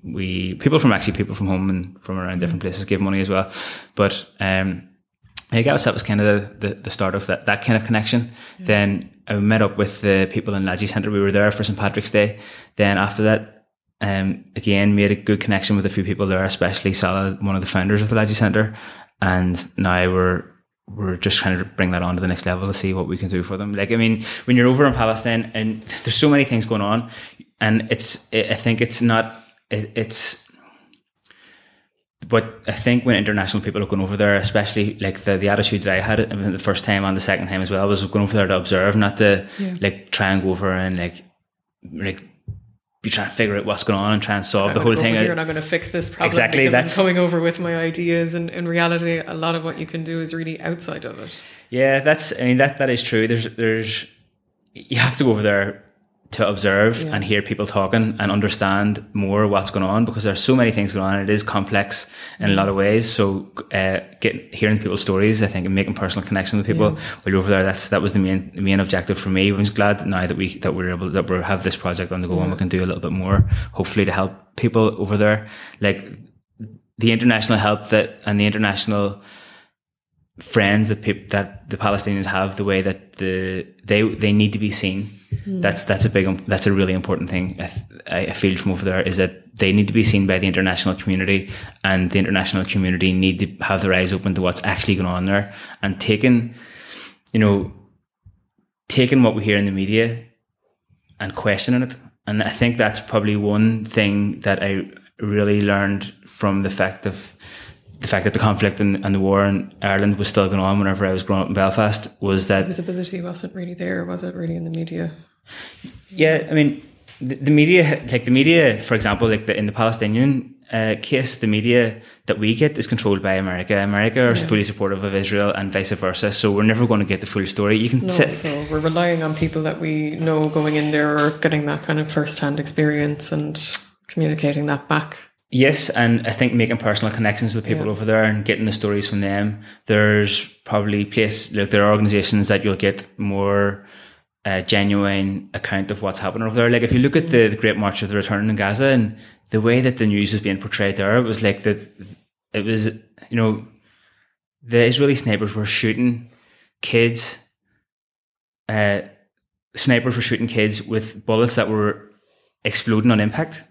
we people from actually people from home and from around different places gave money as well but um I guess that was kind of the, the, the start of that, that kind of connection. Then I met up with the people in Lajee Centre. We were there for St. Patrick's Day. Then after that, um, again, made a good connection with a few people there, especially Salah, one of the founders of the Lajee Centre. And now we're, we're just trying to bring that on to the next level to see what we can do for them. Like, I mean, when you're over in Palestine and there's so many things going on and it's, I think it's not, it, it's, but I think when international people are going over there, especially like the, the attitude that I had I mean, the first time and the second time as well was going over there to observe, not to Yeah. like try and go over and like like be trying to figure out what's going on and try and solve I'm the whole thing. You're not going to fix this problem Exactly, that's- I'm coming over with my ideas. And in reality, a lot of what you can do is really outside of it. Yeah, that's. I mean, that that is true. There's there's you have to go over there to observe Yeah. and hear people talking and understand more what's going on because there's so many things going on. It is complex in a lot of ways. So, uh, getting hearing people's stories, I think, and making personal connections with people while you're over there, that's that was the main the main objective for me. I'm just glad now that we that we're able that we have this project on the go and we can do a little bit more, hopefully to help people over there, like the international help that and the international friends that that the Palestinians have, the way that the they they need to be seen. Hmm. That's that's a big that's a really important thing. I, th- I feel from over there is that they need to be seen by the international community, and the international community need to have their eyes open to what's actually going on there and taking, you know, taking what we hear in the media and questioning it. And I think that's probably one thing that I really learned from the fact of the fact that the conflict and, and the war in Ireland was still going on whenever I was growing up in Belfast was that Visibility wasn't really there, was it? Really in the media. yeah, I mean the, the media like the media, for example, like the, in the Palestinian uh, case, the media that we get is controlled by America. America are fully supportive of Israel and vice versa. So we're never going to get the full story. You can No, sit, so we're relying on people that we know going in there or getting that kind of first-hand experience and communicating that back. Yes, and I think making personal connections with people Yeah. over there and getting the stories from them. There's probably place like there are organizations that you'll get more uh, genuine account of what's happening over there. Like if you look at the, the Great March of the Return in Gaza and the way that the news was being portrayed there, it was like that. It was you know the Israeli snipers were shooting kids. Uh, snipers were shooting kids with bullets that were exploding on impact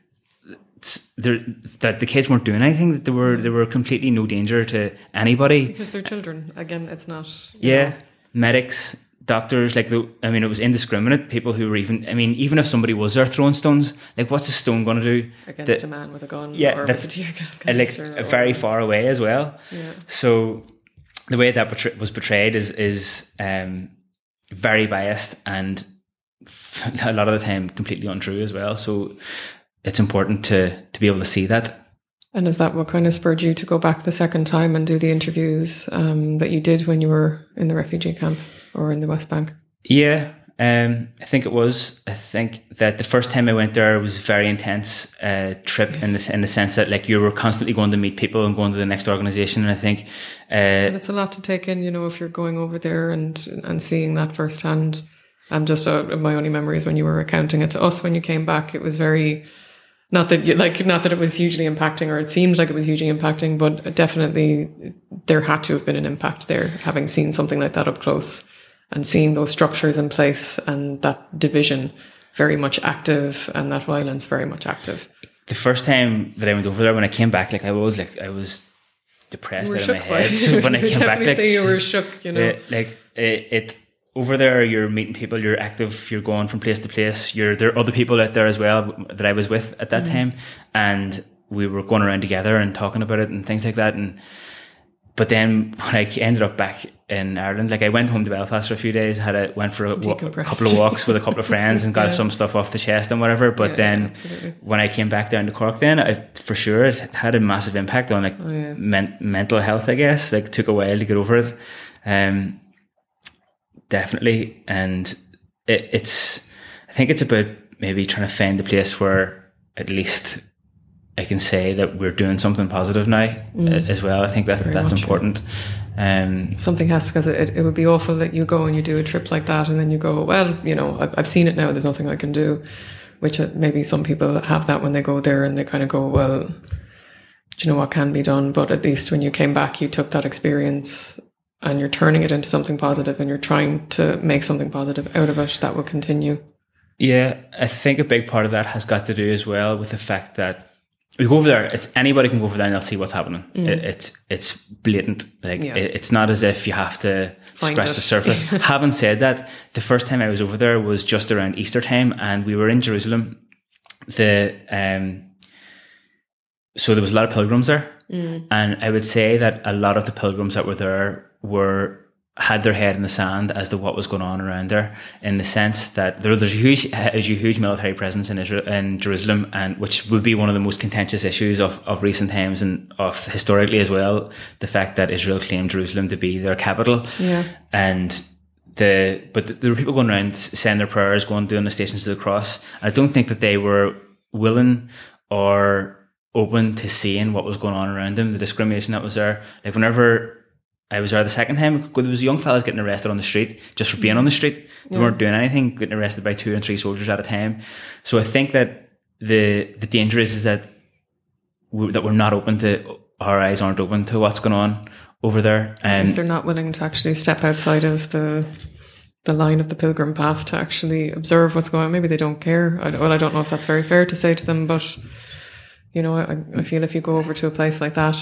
that the kids weren't doing anything. That they were they were completely no danger to anybody. Because they're children. Again, it's not. Yeah, know, medics, doctors, like the, I mean, it was indiscriminate. People who were even, I mean, even if somebody was there throwing stones, like what's a stone going to do? against a man with a gun yeah, or that's a tear gas like very far away as well. Yeah. So the way that portray- was portrayed is is um, very biased and a lot of the time completely untrue as well. So it's important to to be able to see that. And is that what kind of spurred you to go back the second time and do the interviews um, that you did when you were in the refugee camp or in the West Bank? Yeah, um, I think it was. I think that the first time I went there was a very intense uh, trip in the in the sense that like you were constantly going to meet people and going to the next organization. And I think, uh, And it's a lot to take in, you know, if you're going over there and and seeing that firsthand. I'm just uh, my only memories when you were recounting it to us when you came back. It was very not that you like not that it was hugely impacting or it seemed like it was hugely impacting, but definitely there had to have been an impact there, having seen something like that up close and seeing those structures in place and that division very much active and that violence very much active. the first time that I went over there, when I came back, like I was like I was depressed out of my head. So when I came back, like you were shook, you know. like it, it over there, you're meeting people, you're active, you're going from place to place. You're there are other people out there as well that I was with at that time, and we were going around together and talking about it and things like that. And but then when I ended up back in Ireland, like I went home to Belfast for a few days, had a went for a, wa- a couple of walks with a couple of friends and got Yeah. some stuff off the chest and whatever. But Yeah, then when I came back down to Cork, then I, for sure it had a massive impact on like Oh, men- mental health. I guess like took a while to get over it. Um, definitely, and it, it's. I think it's about maybe trying to find a place where at least I can say that we're doing something positive now uh, as well. I think that Very that's yeah. important. Um, something has because it, it would be awful that you go and you do a trip like that and then you go well you know I've, I've seen it now there's nothing i can do which uh, maybe some people have that when they go there and they kind of go well do you know what can be done but at least when you came back you took that experience and you're turning it into something positive and you're trying to make something positive out of it that will continue Yeah, I think a big part of that has got to do as well with the fact that we go over there. It's anybody can go over there and they'll see what's happening. It, it's it's blatant. Like Yeah. it, it's not as if you have to Find scratch it. the surface. Having said that, the first time I was over there was just around Easter time, and we were in Jerusalem. The um, so there was a lot of pilgrims there, and I would say that a lot of the pilgrims that were there were had their head in the sand as to what was going on around there, in the sense that there, there's a huge, a huge military presence in Israel, in Jerusalem, and which would be one of the most contentious issues of, of recent times and of historically as well. The fact that Israel claimed Jerusalem to be their capital, Yeah. and the but there were people going around saying their prayers, going doing the stations of the cross. I don't think that they were willing or open to seeing what was going on around them, the discrimination that was there. Like whenever I was there the second time, there was young fellas getting arrested on the street just for being on the street. They weren't doing anything, getting arrested by two and three soldiers at a time. So I think that the the danger is, is that w- that we're not open to our eyes aren't open to what's going on over there. And they're not willing to actually step outside of the the line of the pilgrim path to actually observe what's going on. Maybe they don't care. I, well, I don't know if that's very fair to say to them, but you know, I, I feel if you go over to a place like that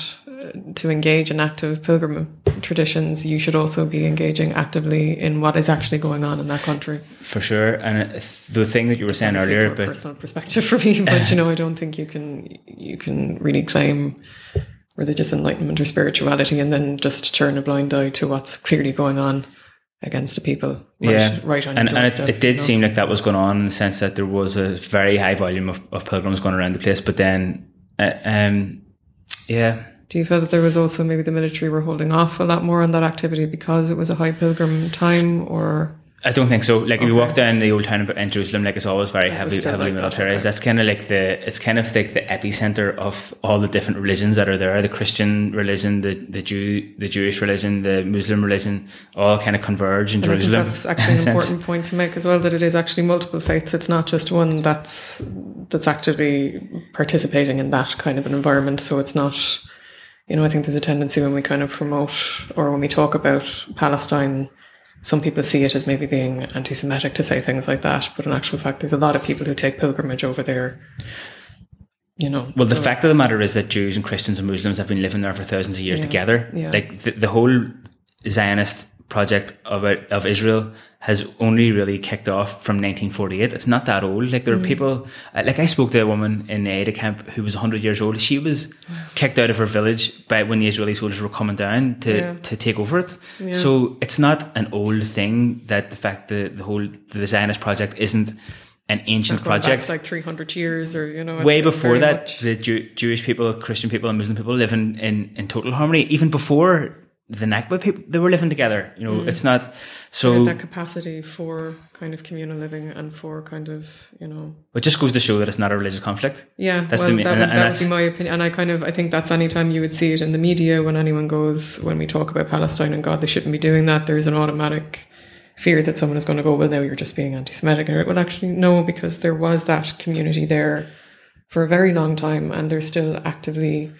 to engage in active pilgrim traditions, you should also be engaging actively in what is actually going on in that country. for sure. And uh, the thing that you were saying earlier, but personal perspective for me, but you know, I don't think you can you can really claim religious enlightenment or spirituality and then just turn a blind eye to what's clearly going on against the people. Right, yeah, right on and, and it, it did you know? seem like that was going on in the sense that there was a very high volume of, of pilgrims going around the place. But then, uh, um, yeah, Do you feel that there was also maybe the military were holding off a lot more on that activity because it was a high pilgrim time, or I don't think so. Like if you walk down the old town in- Jerusalem, like it's always very heavily heavily like that, militarized. okay. That's kind of like the it's kind of like the epicenter of all the different religions that are there. The Christian religion, the the Jew, the Jewish religion, the Muslim religion, all kind of converge in And I think Jerusalem. that's actually an important point to make as well. That it is actually multiple faiths. It's not just one that's that's actively participating in that kind of an environment. So it's not, you know, I think there's a tendency when we kind of promote or when we talk about Palestine, some people see it as maybe being anti-Semitic to say things like that. But in actual fact, there's a lot of people who take pilgrimage over there. You know, Well, the fact of the matter is that Jews and Christians and Muslims have been living there for thousands of years Yeah. together. Yeah. Like the, the whole Zionist project of it, of Israel has only really kicked off from 1948. It's not that old. Like there Mm. are people, uh, like I spoke to a woman in the Aida camp who was 100 years old. She was kicked out of her village by when the Israeli soldiers were coming down to, Yeah. to take over it. So it's not an old thing that the fact that the whole the Zionist project isn't an ancient going back project like 300 years or you know way before that, much- the Jew- Jewish people, Christian people, and Muslim people live in, in, in total harmony. Even before the Nakba people, they were living together. You know, Mm. it's not so. there's that capacity for kind of communal living and for kind of you know it just goes to show that it's not a religious conflict. yeah That's well the that and- would, that would be my opinion and i kind of i think that's anytime you would see it in the media when anyone goes when we talk about palestine and god they shouldn't be doing that there's an automatic fear that someone is going to go well now you're just being anti-semitic and well actually no because there was that community there for a very long time and they're still actively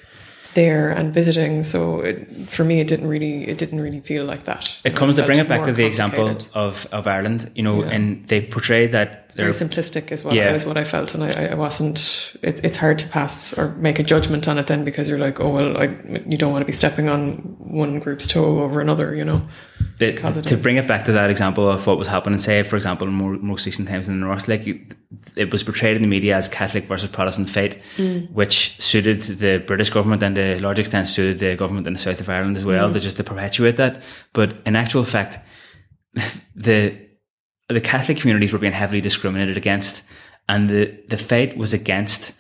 there and visiting so it, for me it didn't really it didn't really feel like that It comes to bring it back to the example of, of Ireland, you know, Yeah. and they portray that very simplistic is what Yeah. is what I felt, and I, I wasn't. It's it's hard to pass or make a judgment on it then because you're like, oh well, I, you don't want to be stepping on one group's toe over another, you know. Because it to is. bring it back to that example of what was happening, say, for example, in more, most recent times in the North, like you, it was portrayed in the media as Catholic versus Protestant fight, Mm. which suited the British government and to a large extent suited the government in the south of Ireland as well, Mm. to just to perpetuate that. But in actual fact, the the Catholic communities were being heavily discriminated against, and the, the fight was against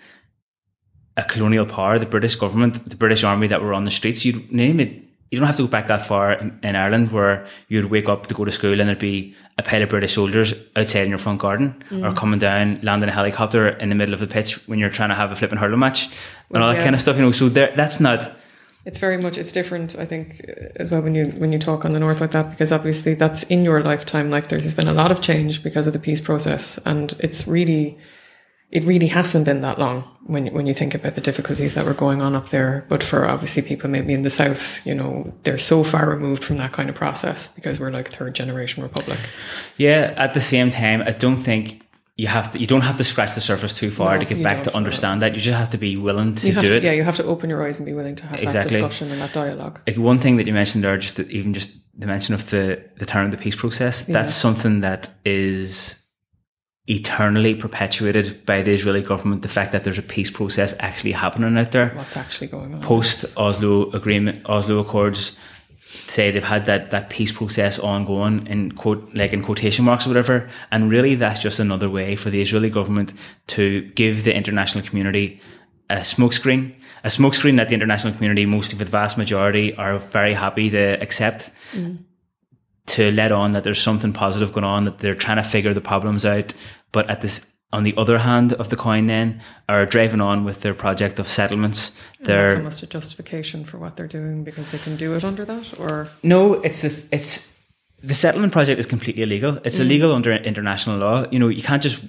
a colonial power, the British government, the British army that were on the streets. You'd name it. You don't have to go back that far in, in Ireland, where you'd wake up to go to school and there'd be a pile of British soldiers outside in your front garden, or mm. coming down, landing a helicopter in the middle of the pitch when you're trying to have a flipping hurling match, and all that kind of stuff. You know, so there, that's not. It's very much it's different, I think, uh, as well when you when you talk on the north like that because obviously that's in your lifetime. Like there's been a lot of change because of the peace process, and it's really. It really hasn't been that long when when you think about the difficulties that were going on up there. But for obviously people maybe in the south, you know, they're so far removed from that kind of process because we're like third generation republic. Yeah, at the same time, I don't think you have to. You don't have to scratch the surface too far No, to get back to understand that. You just have to be willing to You have do to, it. yeah, you have to open your eyes and be willing to have Exactly. that discussion and that dialogue. like one thing that you mentioned there, just that even just the mention of the the term of the peace process, that's something that is eternally perpetuated by the Israeli government. The fact that there's a peace process actually happening out there, What's actually going on? post Oslo agreement, Oslo Accords, say they've had that that peace process ongoing in quote like in quotation marks or whatever, and really that's just another way for the Israeli government to give the international community a smokescreen, a smokescreen that the international community, most of the vast majority, are very happy to accept. Mm. To let on that there's something positive going on, that they're trying to figure the problems out, but at this, on the other hand of the coin, then are driving on with their project of settlements. They're that's almost a justification for what they're doing because they can do it under that, or No, it's a, it's the settlement project is completely illegal. It's mm. illegal under international law. You know, you can't just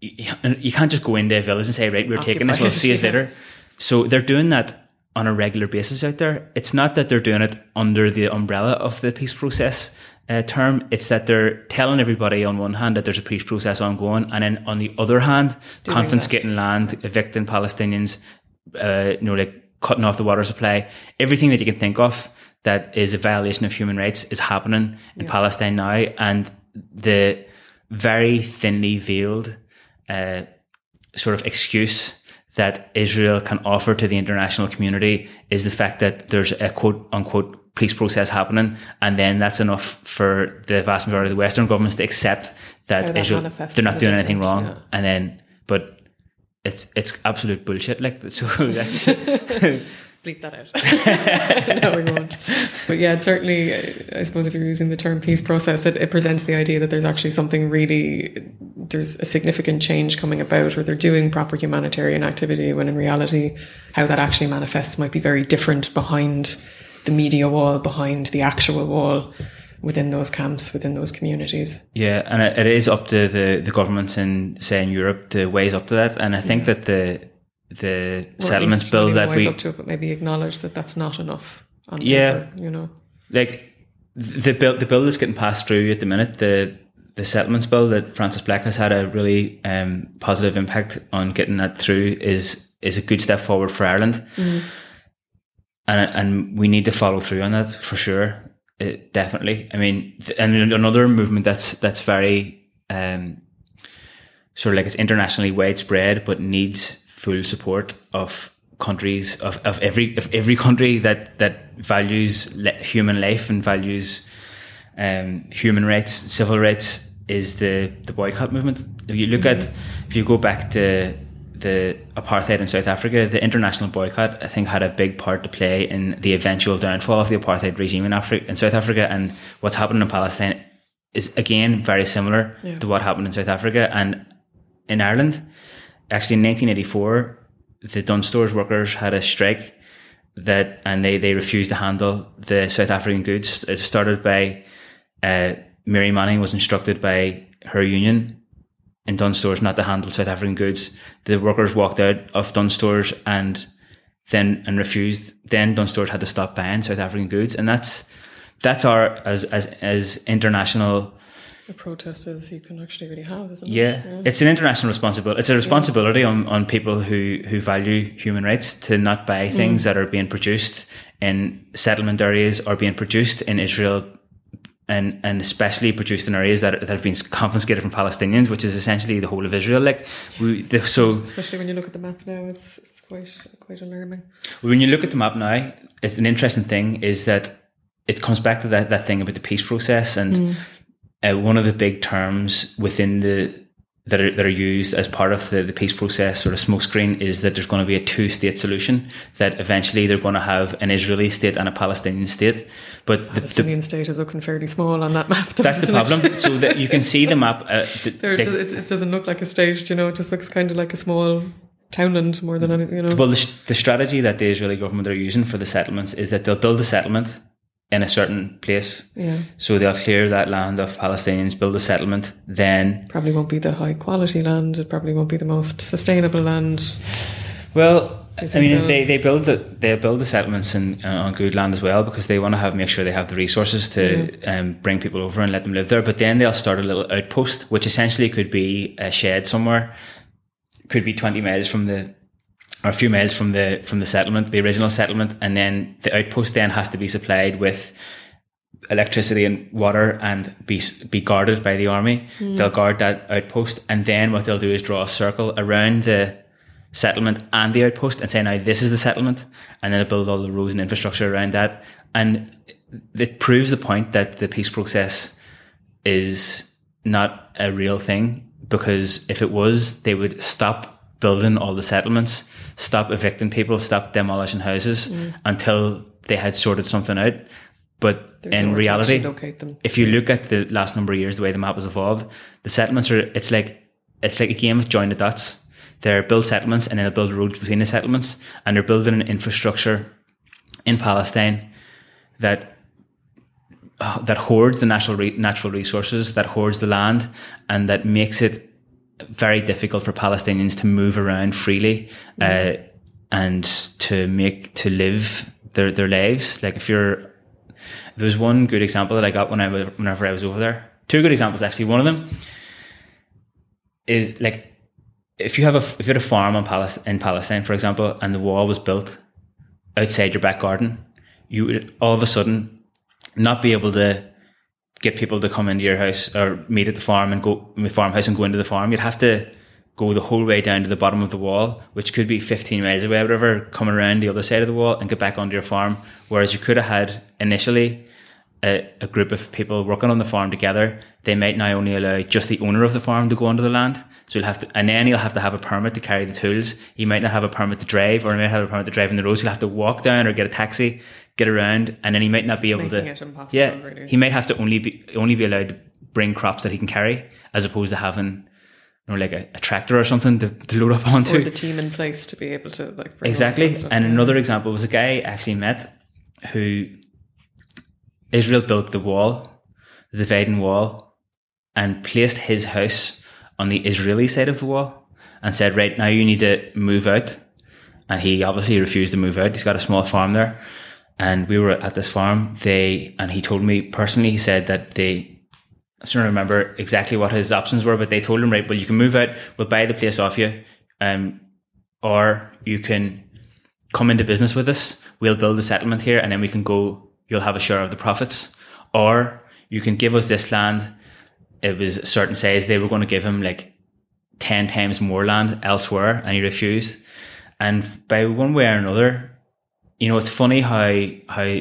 you, you can't just go into a village and say, right, we're taking this. We'll see you later. So they're doing that on a regular basis out there. It's not that they're doing it under the umbrella of the peace process uh, term. It's that they're telling everybody on one hand that there's a peace process ongoing, and then on the other hand, Doing confiscating land, evicting Palestinians, uh, you know, like cutting off the water supply, everything that you can think of that is a violation of human rights is happening in Palestine now, and the very thinly veiled uh, sort of excuse that Israel can offer to the international community is the fact that there's a quote unquote peace process happening, and then that's enough for the vast majority of the Western governments to accept that that Israel they're not doing anything wrong, yeah. and then but it's it's absolute bullshit. Like so, that's bleep that out. no, we won't. But yeah, it's certainly, I suppose, if you're using the term peace process, it, it presents the idea that there's actually something really, there's a significant change coming about, or they're doing proper humanitarian activity, when in reality, how that actually manifests might be very different behind the media wall, behind the actual wall. Within those camps, within those communities. Yeah, and it, it is up to the, the governments in say in Europe to ways up to that, and I think that the the Or settlements bill that wise we up to it, but maybe acknowledge that that's not enough. On Yeah. paper, you know. like the bill the bill that's getting passed through at the minute the the settlements bill that Frances Black has had a really um, positive impact on getting that through is is a good step forward for Ireland, and and we need to follow through on that for sure. It, definitely, I mean, th- and another movement that's that's very um, sort of like it's internationally widespread, but needs full support of countries of, of every of every country that that values le- human life and values um, human rights, civil rights is the the boycott movement. If you look at if you go back to the apartheid in South Africa, the international boycott I think had a big part to play in the eventual downfall of the apartheid regime in Africa in South Africa and what's happening in Palestine is again very similar Yeah. to what happened in South Africa and in Ireland. Actually, in 1984, the Dunnes Stores workers had a strike that, and they, they refused to handle the South African goods. It started by uh, Mary Manning was instructed by her union in Dunnes Stores not to handle South African goods. The workers walked out of Dunnes Stores and then and refused. Then Dunnes Stores had to stop buying South African goods, and that's that's our as as as international The protest is you can actually really have, isn't yeah, it? Yeah, it's an international responsibility. It's a responsibility on, on people who, who value human rights to not buy things mm. that are being produced in settlement areas or being produced in Israel and, and especially produced in areas that, that have been confiscated from Palestinians, which is essentially the whole of Israel. Like, we, the, so Especially when you look at the map now, it's it's quite quite alarming. when you look at the map now, it's an interesting thing is that it comes back to that, that thing about the peace process and uh, one of the big terms within the that are, that are used as part of the, the peace process or of smokescreen is that there's going to be a two state solution that eventually they're going to have an Israeli state and a Palestinian state but the, the, Palestinian state is looking fairly small on that map. though, that's the isn't it? problem so that you can see the map uh, the, There, it, does, it, it doesn't look like a state, you know. It just looks kind of like a small townland more than anything, you know. Well, the, the strategy that the Israeli government are using for the settlements is that they'll build a settlement in a certain place. Yeah. So they'll clear that land of Palestinians, build a settlement, then. Probably won't be the high quality land. It probably won't be the most sustainable land. Well, I mean, they'll- they, they build the they build the settlements in, uh, on good land as well because they want to have make sure they have the resources to um, bring people over and let them live there. But then they'll start a little outpost, which essentially could be a shed somewhere, could be twenty miles from the or a few miles from the from the settlement, the original settlement, and then the outpost then has to be supplied with electricity and water and be be guarded by the army. Hmm. They'll guard that outpost, and then what they'll do is draw a circle around the settlement and the outpost and say, now this is the settlement, and then they'll build all the roads and infrastructure around that, and it proves the point that the peace process is not a real thing because if it was, they would stop building all the settlements, stop evicting people, stop demolishing houses until they had sorted something out. But There's in to reality, actually locate them. if you look at the last number of years, the way the map has evolved, the settlements are it's like it's like a game of join the dots. They're build settlements and then they'll build roads between the settlements, and they're building an infrastructure in Palestine that uh, that hoards the natural re- natural resources, that hoards the land, and that makes it very difficult for Palestinians to move around freely. Uh, and to make to live their their lives. Like if you're there was one good example that I got when I was whenever I was over there. Two good examples actually. One of them is like if you have a if you had a farm on Palestine, in Palestine, for example, and the wall was built outside your back garden, you would all of a sudden not be able to get people to come into your house or meet at the farm and go the farmhouse and go into the farm. You'd have to go the whole way down to the bottom of the wall, which could be 15 miles away, whatever, come around the other side of the wall and get back onto your farm. Whereas you could have had initially a, a, group of people working on the farm together. They might now only allow just the owner of the farm to go onto the land. So you'll have to, and then you'll have to have a permit to carry the tools. You might not have a permit to drive, or you might have a permit to drive in the roads. You'll have to walk down or get a taxi, get around, and then he might not be able to. yeah, really. he might have to only be only be allowed to bring crops that he can carry, as opposed to having or like a, a, tractor or something to, to load up onto. Or the team in place to be able to like exactly. And, and another example was a guy I actually met who Israel built the wall, the dividing wall, and placed his house on the Israeli side of the wall, and said, "Right now, you need to move out." And he obviously refused to move out. He's got a small farm there, and we were at this farm. They and he told me personally. He said that they I don't remember exactly what his options were, but they told him, right, well, you can move out, we'll buy the place off you, um, or you can come into business with us, we'll build a settlement here, and then we can go, you'll have a share of the profits, or you can give us this land. It was certain size, they were going to give him like 10 times more land elsewhere, and he refused. And by one way or another, you know, it's funny how, how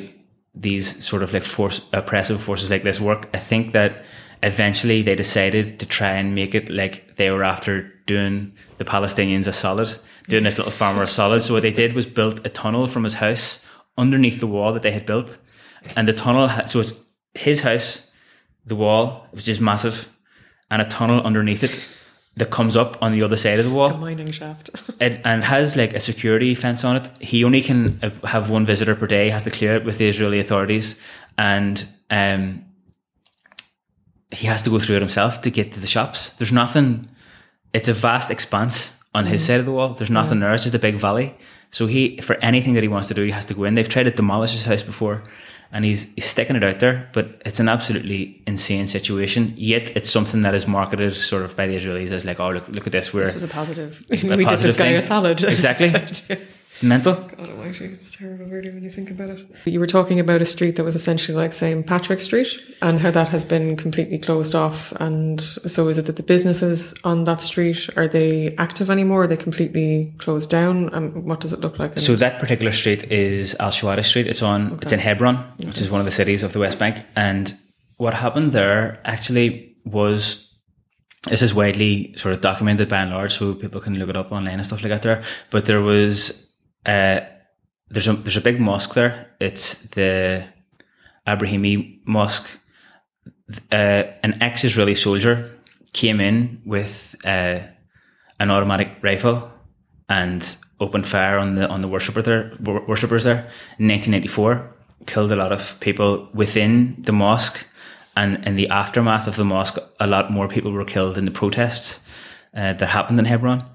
these sort of like force oppressive forces like this work. I think that eventually they decided to try and make it like they were after doing the Palestinians a solid, doing this little farmer a solid. So what they did was build a tunnel from his house underneath the wall that they had built. And the tunnel, so it's his house, the wall, which is massive, and a tunnel underneath it that comes up on the other side of the wall. A mining shaft. it, and has like a security fence on it. He only can uh, have one visitor per day, has to clear it with the Israeli authorities. And um, he has to go through it himself to get to the shops. There's nothing. It's a vast expanse on mm. his side of the wall. There's nothing yeah. there. It's just a big valley. So he, for anything that he wants to do, he has to go in. They've tried to demolish his house before, and he's he's sticking it out there. But it's an absolutely insane situation. Yet it's something that is marketed sort of by the Israelis as like, oh look, look at this. We're this was a positive. We positive did this guy a salad. Exactly. Mental. God almighty, it's terrible really when you think about it. You were talking about a street that was essentially like St. Patrick Street and how that has been completely closed off. And so is it that the businesses on that street, are they active anymore? Are they completely closed down? And what does it look like? So that particular street is Al Shuhada Street. It's on, okay. it's in Hebron, okay. which is one of the cities of the West Bank. And what happened there actually was this is widely sort of documented by and large, so people can look it up online and stuff like that there. But there was uh, there's a there's a big mosque there. It's the Ibrahimi Mosque. Uh, an ex-Israeli soldier came in with uh, an automatic rifle and opened fire on the on the worshipper there, worshippers there in 1994. Killed a lot of people within the mosque, and in the aftermath of the mosque, a lot more people were killed in the protests uh, that happened in Hebron.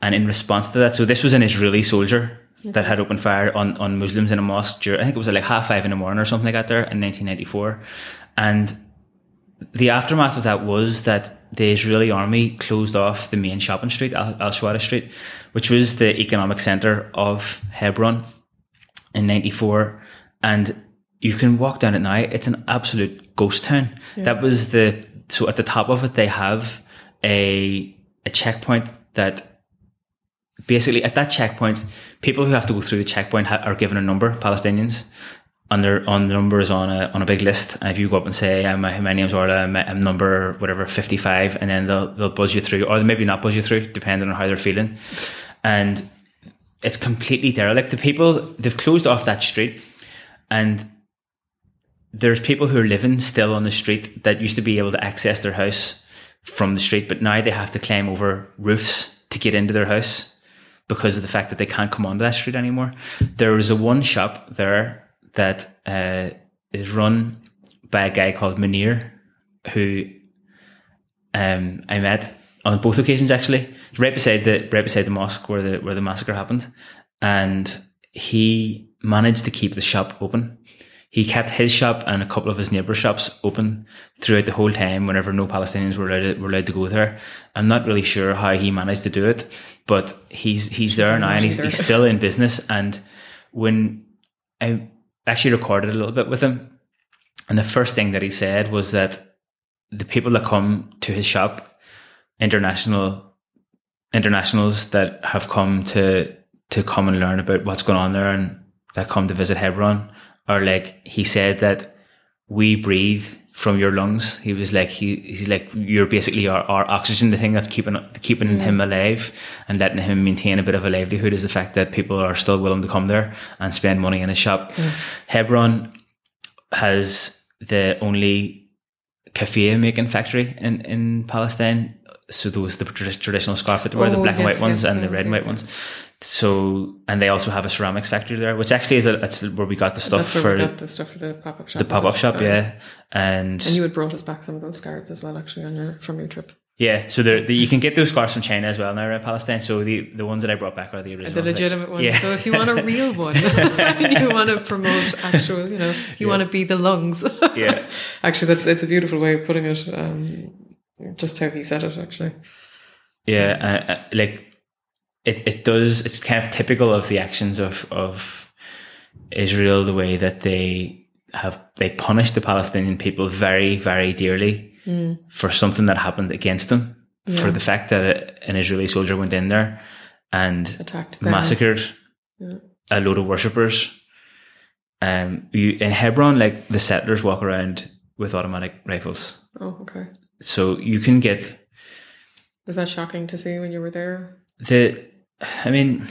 And in response to that, so this was an Israeli soldier that had opened fire on, on Muslims in a mosque. During, I think it was like half five in the morning or something like that there in 1994. And the aftermath of that was that the Israeli army closed off the main shopping street, Al Shuhada Street, which was the economic center of Hebron in 94. And you can walk down at night. It's an absolute ghost town. Yeah. That was the, so at the top of it, they have a, a checkpoint that basically at that checkpoint, people who have to go through the checkpoint ha- are given a number, Palestinians, and their on the number is on a on a big list. And if you go up and say, "I'm my, my name's Orla, I'm, I'm number whatever fifty five, and then they'll they'll buzz you through, or they maybe not buzz you through, depending on how they're feeling. And it's completely derelict. The people they've closed off that street, and there's people who are living still on the street that used to be able to access their house from the street, but now they have to climb over roofs to get into their house because of the fact that they can't come onto that street anymore. There is a one shop there that uh, is run by a guy called Munir, who um, I met on both occasions actually, right beside the right beside the mosque where the where the massacre happened. and he managed to keep the shop open. He kept his shop and a couple of his neighbour shops open throughout the whole time whenever no Palestinians were allowed to, were allowed to go there. I'm not really sure how he managed to do it, but he's he's there now and he's, he's still in business. And when I actually recorded a little bit with him, and the first thing that he said was that the people that come to his shop, international internationals that have come to to come and learn about what's going on there and that come to visit Hebron are like he said that we breathe from your lungs. He was like he he's like you're basically our, our oxygen, the thing that's keeping keeping mm. him alive and letting him maintain a bit of a livelihood is the fact that people are still willing to come there and spend money in his shop. Mm. Hebron has the only keffiyeh making factory in, in Palestine. So those the traditional scarf that wear, oh, the black yes, and white ones yes, and the red and white ones. So and they also have a ceramics factory there, which actually is a, that's where we got the stuff for the stuff for the pop up shop. The pop up shop, yeah. And and you had brought us back some of those scarves as well, actually, on your from your trip. Yeah, so the, you can get those scarves from China as well now in Palestine. So the, the ones that I brought back are the original, the legitimate ones. Yeah. So if you want a real one, you want to promote actual, you know, you yeah. want to be the lungs. yeah, actually, that's it's a beautiful way of putting it. Um, just how he said it, actually. Yeah, uh, uh, like it, it does it's kind of typical of the actions of of Israel the way that they have they punish the Palestinian people very very dearly mm. for something that happened against them yeah. for the fact that an Israeli soldier went in there and attacked them. massacred yeah. a load of worshippers um you, in Hebron like the settlers walk around with automatic rifles oh okay so you can get was that shocking to see when you were there the I mean,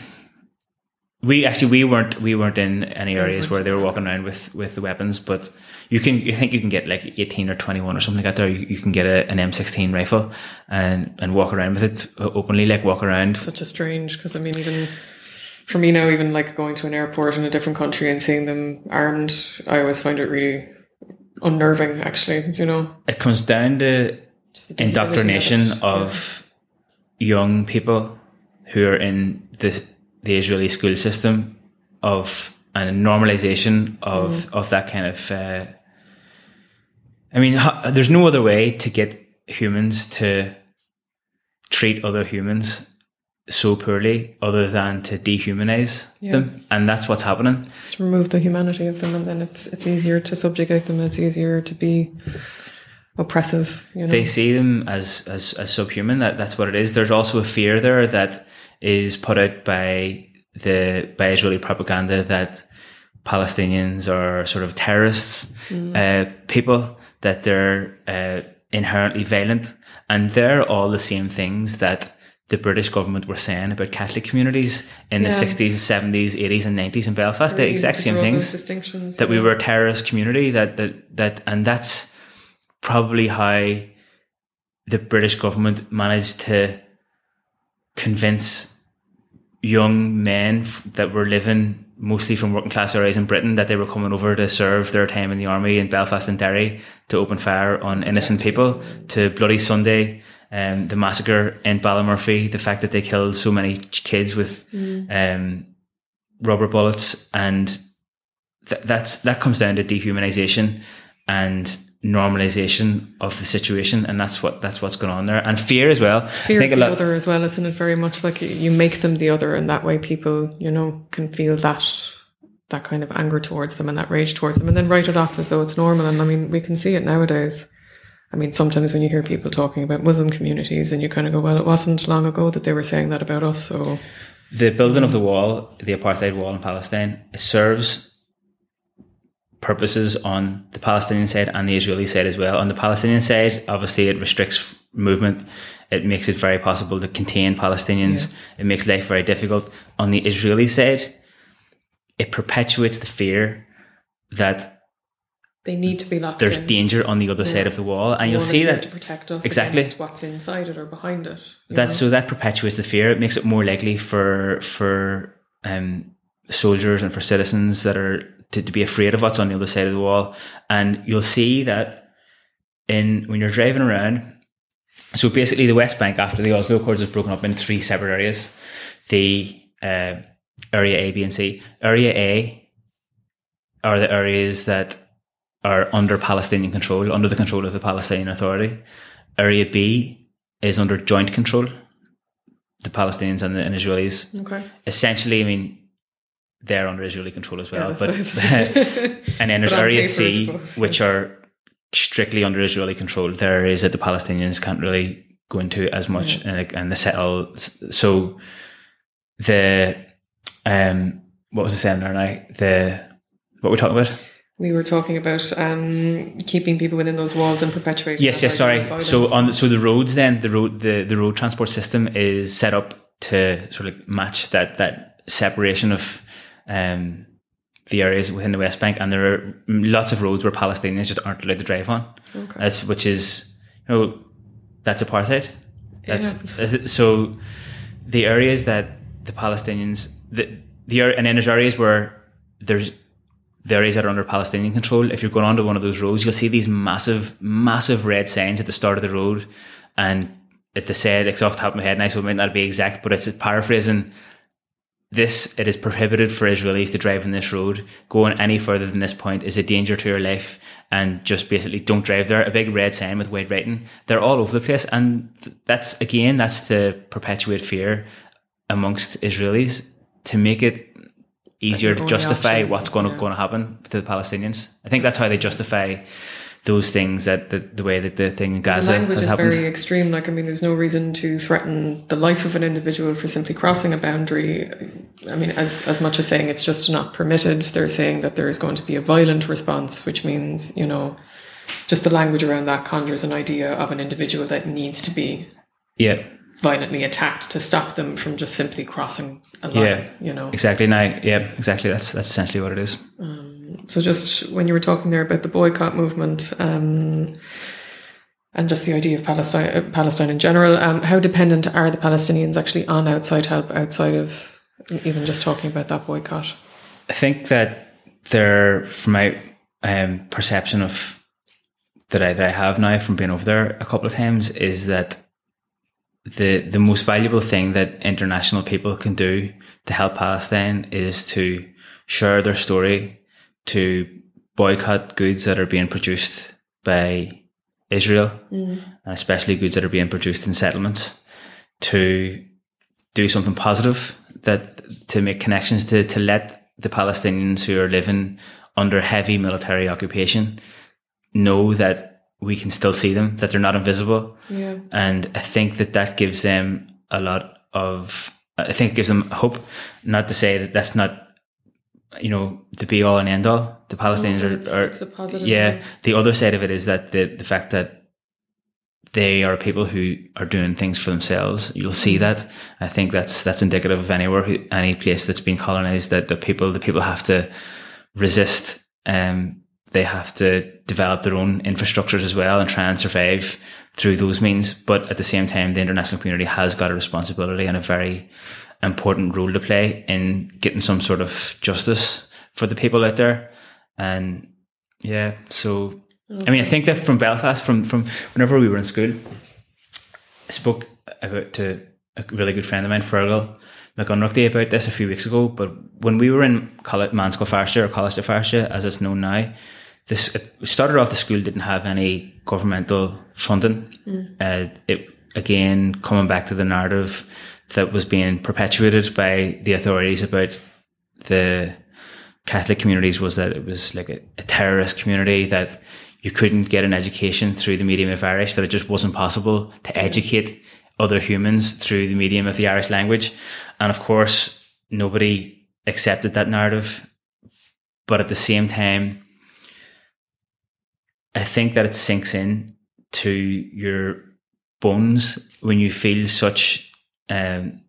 we actually we weren't we weren't in any areas where they were walking around with with the weapons, but you can you think you can get like eighteen or twenty one or something like that. There, you, you can get a, an M sixteen rifle and and walk around with it uh, openly, like walk around. Such a strange because I mean even. For me now, even like going to an airport in a different country and seeing them armed, I always find it really unnerving. Actually, you know, it comes down to indoctrination of, of young people who are in the the Israeli school system of and normalization of mm. of that kind of. Uh, I mean, there's no other way to get humans to treat other humans so poorly other than to dehumanize yeah. them and that's what's happening just remove the humanity of them and then it's it's easier to subjugate them it's easier to be oppressive you know? they see them as, as as subhuman that that's what it is there's also a fear there that is put out by the by Israeli propaganda that Palestinians are sort of terrorists mm. uh, people, that they're uh, inherently violent, and they're all the same things that the British government were saying about Catholic communities in yeah, the 60s, 70s, 80s, and 90s in Belfast. The exact same things. Distinctions, that yeah. we were a terrorist community. That that that, and that's probably how the British government managed to convince young men that were living mostly from working class areas in Britain that they were coming over to serve their time in the army in Belfast and Derry to open fire on innocent people to Bloody Sunday, um, the massacre in Ballymurphy, the fact that they killed so many kids with mm. um, rubber bullets, and th- that's that comes down to dehumanization and normalization of the situation and that's what that's what's going on there. And fear as well. Fear of the lot, other as well isn't it? Very much like you make them the other and that way people you know can feel that that kind of anger towards them and that rage towards them and then write it off as though it's normal. And i mean we can see it nowadays. I mean sometimes when you hear people talking about muslim communities and you kind of go well it wasn't long ago that they were saying that about us so the building of the wall the apartheid wall in palestine serves purposes on the Palestinian side and the Israeli side as well. On the Palestinian side, obviously, it restricts movement. It makes it very possible to contain Palestinians. Yeah. It makes life very difficult. On the Israeli side, it perpetuates the fear that they need to be locked. There's in. danger on the other yeah. side of the wall, and you'll see that to protect us exactly what's inside it or behind it. That so that perpetuates the fear. It makes it more likely for for um, soldiers and for citizens that are to, to be afraid of what's on the other side of the wall. And you'll see that in when you're driving around. So basically, the West Bank after the Oslo Accords is broken up into three separate areas. The uh, area A, B, and C. Area A are the areas that are under Palestinian control, under the control of the Palestinian Authority. Area B is under joint control, the Palestinians and the and Israelis. Okay. Essentially, I mean, they're under Israeli control as well. Yeah, but and then there's But Area C, which are strictly under Israeli control. There are areas that the Palestinians can't really go into as much, and, and the settle. So the um, what was the saying there now? The what were we talking about? We were talking about um, keeping people within those walls and perpetuating. Yes, yes. Sorry. So on the, so the roads then the road the, the road transport system is set up to sort of match that that separation of um, the areas within the West Bank, and there are lots of roads where Palestinians just aren't allowed to drive on. Okay. That's which is you know that's apartheid. That's so the areas that the Palestinians the the and then there's areas where there's the areas that are under Palestinian control. If you're going onto one of those roads, you'll see these massive, massive red signs at the start of the road, and if they said it's off the top of my head now, so it might not be exact, but it's paraphrasing. This it is prohibited for Israelis to drive on this road. Going any further than this point is a danger to your life, and just basically don't drive there. A big red sign with white writing. They're all over the place, and that's again that's to perpetuate fear amongst Israelis to make it easier to justify what's going to yeah. going to happen to the Palestinians. I think that's how they justify those things that the, the way that the thing in the language is happened. very extreme. Like, I mean, there's no reason to threaten the life of an individual for simply crossing a boundary. I mean, as as much as saying it's just not permitted, they're saying that there is going to be a violent response, which means you know, just the language around that conjures an idea of an individual that needs to be yeah, violently attacked to stop them from just simply crossing a line. Yeah. You know. exactly. Now, yeah, exactly. That's that's essentially what it is. Um, So just when you were talking there about the boycott movement um, and just the idea of Palestine, uh, Palestine in general, um, how dependent are the Palestinians actually on outside help outside of even just talking about that boycott? I think that there, from my um, perception of that I, that I have now from being over there a couple of times, is that the the most valuable thing that international people can do to help Palestine is to share their story, to boycott goods that are being produced by Israel, mm. and especially goods that are being produced in settlements, to do something positive that to make connections to to let the Palestinians who are living under heavy military occupation know that we can still see them, that they're not invisible. Yeah. And I think that that gives them a lot of, I think it gives them hope. Not to say that that's not, you know, the be all and end all. The Palestinians but it's- are, are it's a positive Yeah. way. The other side of it is that the, the fact that they are people who are doing things for themselves. You'll see that. I think that's that's indicative of anywhere, who, any place that's been colonized. That the people, the people have to resist. Um, they have to develop their own infrastructures as well and try and survive through those means. But at the same time, the international community has got a responsibility and a very important role to play in getting some sort of justice for the people out there. And yeah, so I mean, I think that from Belfast, from from whenever we were in school, I spoke about to a really good friend of mine, Fergal McUnrugty, about this a few weeks ago. But when we were in College, Meánscoil Feirste or College Feirste, as it's known now, this it started off the school didn't have any governmental funding. Uh, it again coming back to the narrative that was being perpetuated by the authorities about the Catholic communities was that it was like a, a terrorist community that you couldn't get an education through the medium of Irish, that it just wasn't possible to educate other humans through the medium of the Irish language. And of course, nobody accepted that narrative. But at the same time, I think that it sinks in to your bones when you feel such, um,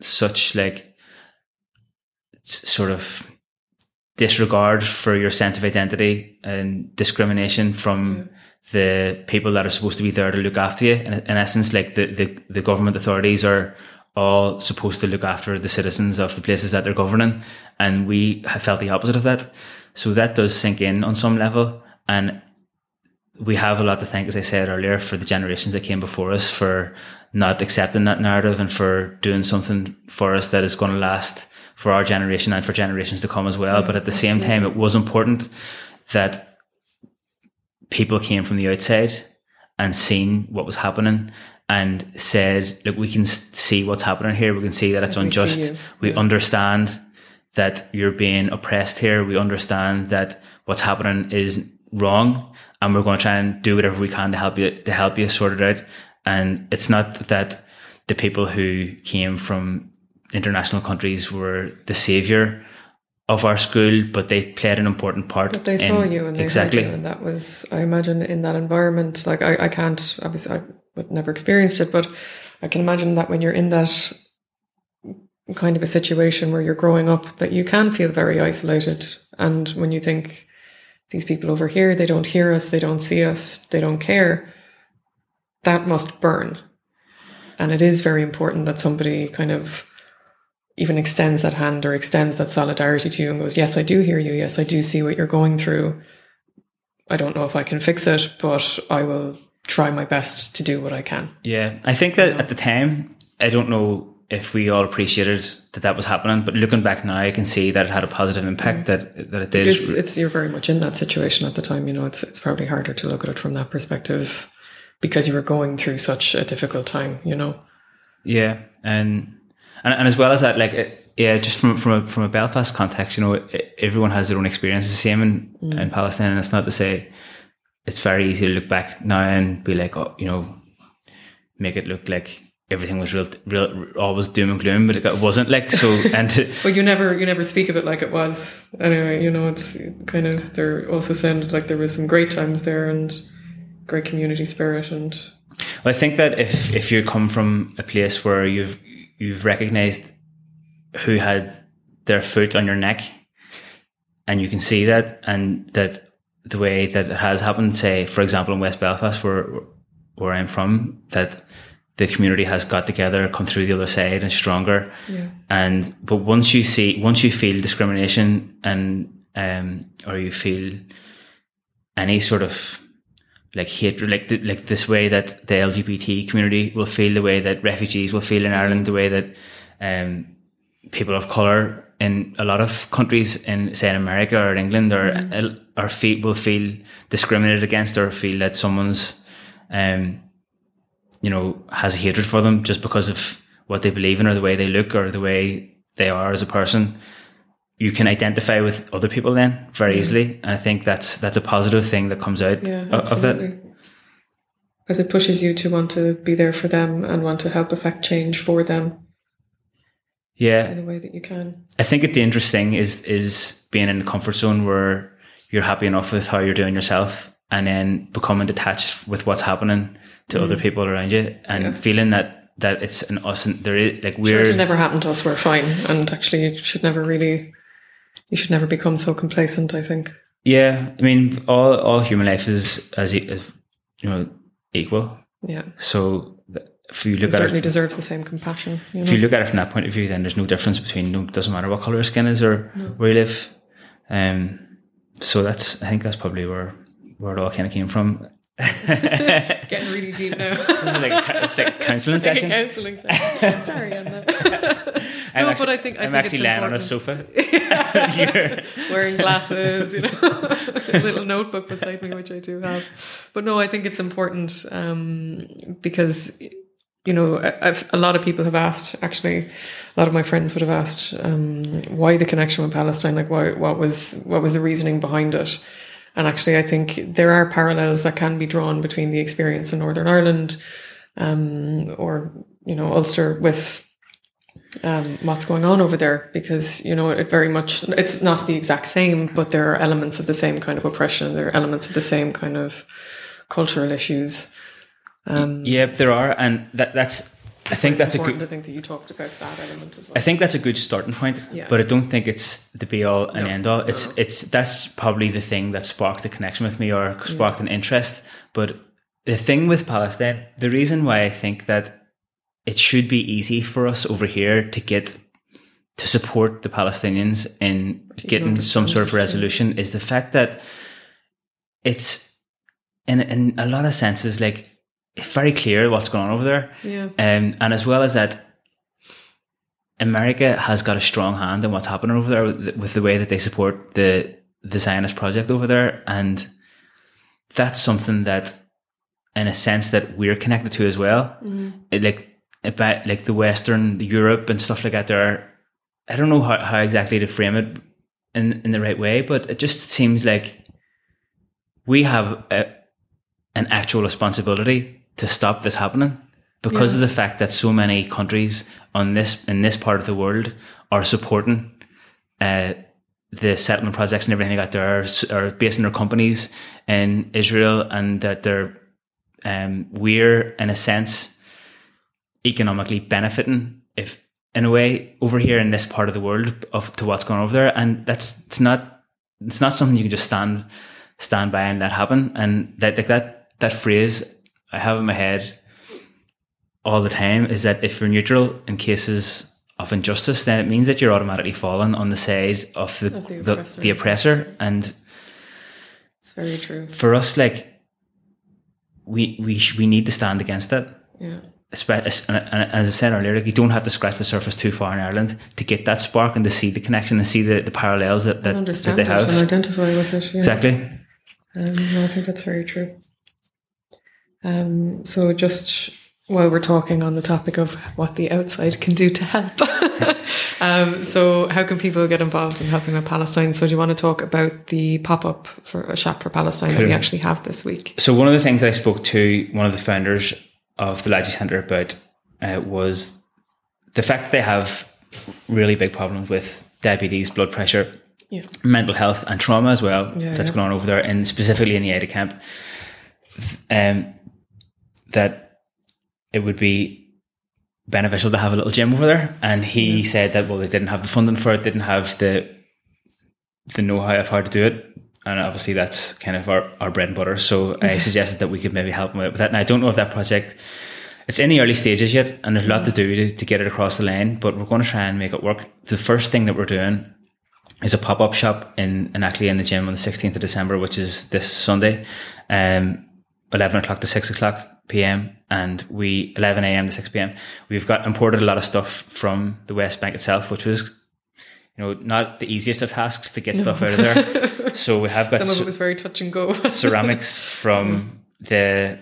such like sort of disregard for your sense of identity and discrimination from the people that are supposed to be there to look after you. In, in essence, like the, the, the government authorities are all supposed to look after the citizens of the places that they're governing. And we have felt the opposite of that. So that does sink in on some level. And we have a lot to thank, as I said earlier, for the generations that came before us for not accepting that narrative and for doing something for us that is going to last for our generation and for generations to come as well. but at the same time, it was important that people came from the outside and seen what was happening and said, look, we can see what's happening here. We can see that it's we unjust. We understand that you're being oppressed here. We understand that what's happening is wrong, and we're going to try and do whatever we can to help you to help you sort it out. And it's not that the people who came from international countries were the savior of our school, but they played an important part. But they saw in- you and they exactly. heard you, and that was, I imagine, in that environment. Like I, I can't obviously, I would never experienced it, but I can imagine that when you're in that kind of a situation where you're growing up, that you can feel very isolated. And when you think these people over here, they don't hear us, they don't see us, they don't care, that must burn. And it is very important that somebody kind of even extends that hand or extends that solidarity to you and goes, Yes, I do hear you. Yes, I do see what you're going through. I don't know if I can fix it, but I will try my best to do what I can. Yeah, I think that at the time, I don't know if we all appreciated that that was happening, but looking back now, I can see that it had a positive impact. Mm-hmm. That that it did. It's it's you're very much in that situation at the time. You know, it's it's probably harder to look at it from that perspective because you were going through such a difficult time. You know. Yeah, and and, and as well as that, like it, yeah, just from from a, from a Belfast context, you know, it, everyone has their own experience. The same in, mm. in Palestine, and it's not to say it's very easy to look back now and be like, oh, you know, make it look like everything was real, real, always doom and gloom, but it wasn't like so. And well, you never you never speak of it like it was. Anyway, you know, it's kind of there also sounded like there was some great times there and great community spirit and Well, I think that if if you come from a place where you've you've recognized who had their foot on your neck, and you can see that, and that the way that it has happened, say for example in West Belfast, where where I'm from, that the community has got together, come through the other side, and stronger. yeah. And but once you see, once you feel discrimination and um, or you feel any sort of like hatred, like like this way that the LGBT community will feel, the way that refugees will feel in Ireland, the way that um, people of color in a lot of countries in say in America or in England or or feel, will feel discriminated against or feel that someone's um, you know has a hatred for them just because of what they believe in or the way they look or the way they are as a person you can identify with other people then very easily and i think that's that's a positive thing that comes out Yeah, of that. Because it pushes you to want to be there for them and want to help affect change for them yeah in a way that you can. I think a dangerous thing is is being in a comfort zone where you're happy enough with how you're doing yourself and then becoming detached with what's happening to other mm. people around you and Yeah. feeling that that it's an us and there is like we're it'll never happen to us. We're fine, and actually, you should never really, you should never become so complacent. I think. yeah I mean all all human life is as, as you know equal Yeah, so if you it look at certainly it deserves the same compassion. You if you look at it from that point of view then there's no difference between no doesn't matter what color your skin is or where you live um so that's I think that's probably where where it all kind of came from Getting really deep now. This is like it's like a counselling Like a session. counselling session. Sorry, Anna. I'm no, actually, but I think I I'm think actually it's laying on a sofa. Wearing glasses, you know, a little notebook beside me, which I do have. But no, I think it's important um, because, you know, I've, a lot of people have asked, actually, a lot of my friends would have asked um, why the connection with Palestine, like why, what was what was the reasoning behind it. And actually, I think there are parallels that can be drawn between the experience in Northern Ireland um, or, you know, Ulster with um, what's going on over there because you know it very much it's not the exact same but there are elements of the same kind of oppression there are elements of the same kind of cultural issues um yeah, there are, and that that's. I think that's a important good. to think that you talked about that element as I think that's a good starting point, Yeah. but I don't think it's the be all and No, end all. It's no. it's that's probably the thing that sparked a connection with me or sparked an interest. But the thing with Palestine, the reason why I think that it should be easy for us over here to get to support the Palestinians in getting some sort of resolution is the fact that it's in in a lot of senses like it's very clear what's going on over there. yeah Um, and as well as that, America has got a strong hand in what's happening over there with, with the way that they support the the Zionist project over there, and that's something that, in a sense, that we're connected to as well. It, like about like the Western the Europe and stuff like that. There, I don't know how, how exactly to frame it in in the right way, but it just seems like we have a, an actual responsibility to stop this happening because Yeah. of the fact that so many countries on this in this part of the world are supporting uh, the settlement projects and everything like that. They are, are basing their companies in Israel, and that they're um, we're in a sense economically benefiting if in a way over here in this part of the world of to what's going on over there, and that's it's not it's not something you can just stand stand by and let happen. And that like that that phrase I have in my head all the time is that if you're neutral in cases of injustice, then it means that you're automatically falling on the side of the Of the oppressor. the oppressor. And It's very true. for us, like we we sh- we need to stand against that. Yeah. And- as I said earlier, like you don't have to scratch the surface too far in Ireland to get that spark and to see the connection and see the, the parallels that, that, that they it have. and identify with it. Yeah. Exactly. Um, no, I think that's very true. Um, so just while we're talking on the topic of what the outside can do to help, um, so how can people get involved in helping with Palestine? So do you want to talk about the pop up for a shop for Palestine that we actually have this week? So one of the things I spoke to one of the founders of the Lajee Centre about uh, was the fact that they have really big problems with diabetes, blood pressure, Yeah. mental health, and trauma as well. Yeah, that's yeah. going on over there, and specifically in the Aida camp. Um, that it would be beneficial to have a little gym over there, and he said that well, they didn't have the funding for it, didn't have the the know-how of how to do it. And obviously, that's kind of our, our bread and butter. So I suggested that we could maybe help them with that. And I don't know if that project it's in the early stages yet, and there's a lot to do to, to get it across the line. But we're going to try and make it work. The first thing that we're doing is a pop up shop in, in actually in the gym on the 16th of December, which is this Sunday, um, 11 o'clock to 6 o'clock p.m. and we 11 a.m. to 6 p.m. We've got imported a lot of stuff from the West Bank itself, which was you know not the easiest of tasks to get stuff out of there. so we have got Some of ce- it was very touch and go. ceramics from the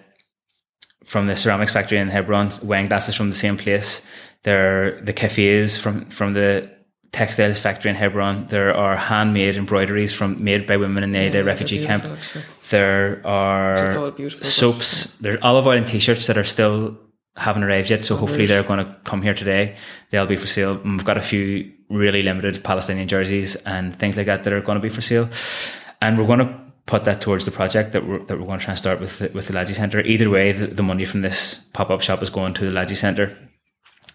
from the ceramics factory in Hebron, wine glasses from the same place. There the cafes from from the textiles factory in Hebron. There are handmade embroideries from made by women in the Aida refugee camp. actually. There are but- soaps. There's olive oil and t-shirts that are still haven't arrived yet. So hopefully they're going to come here today. They'll be for sale. We've got a few really limited Palestinian jerseys and things like that that are going to be for sale. And we're going to put that towards the project that we're, that we're going to try and start with the, with the Lajee Centre. Either way, the, the money from this pop-up shop is going to the Lajee Centre.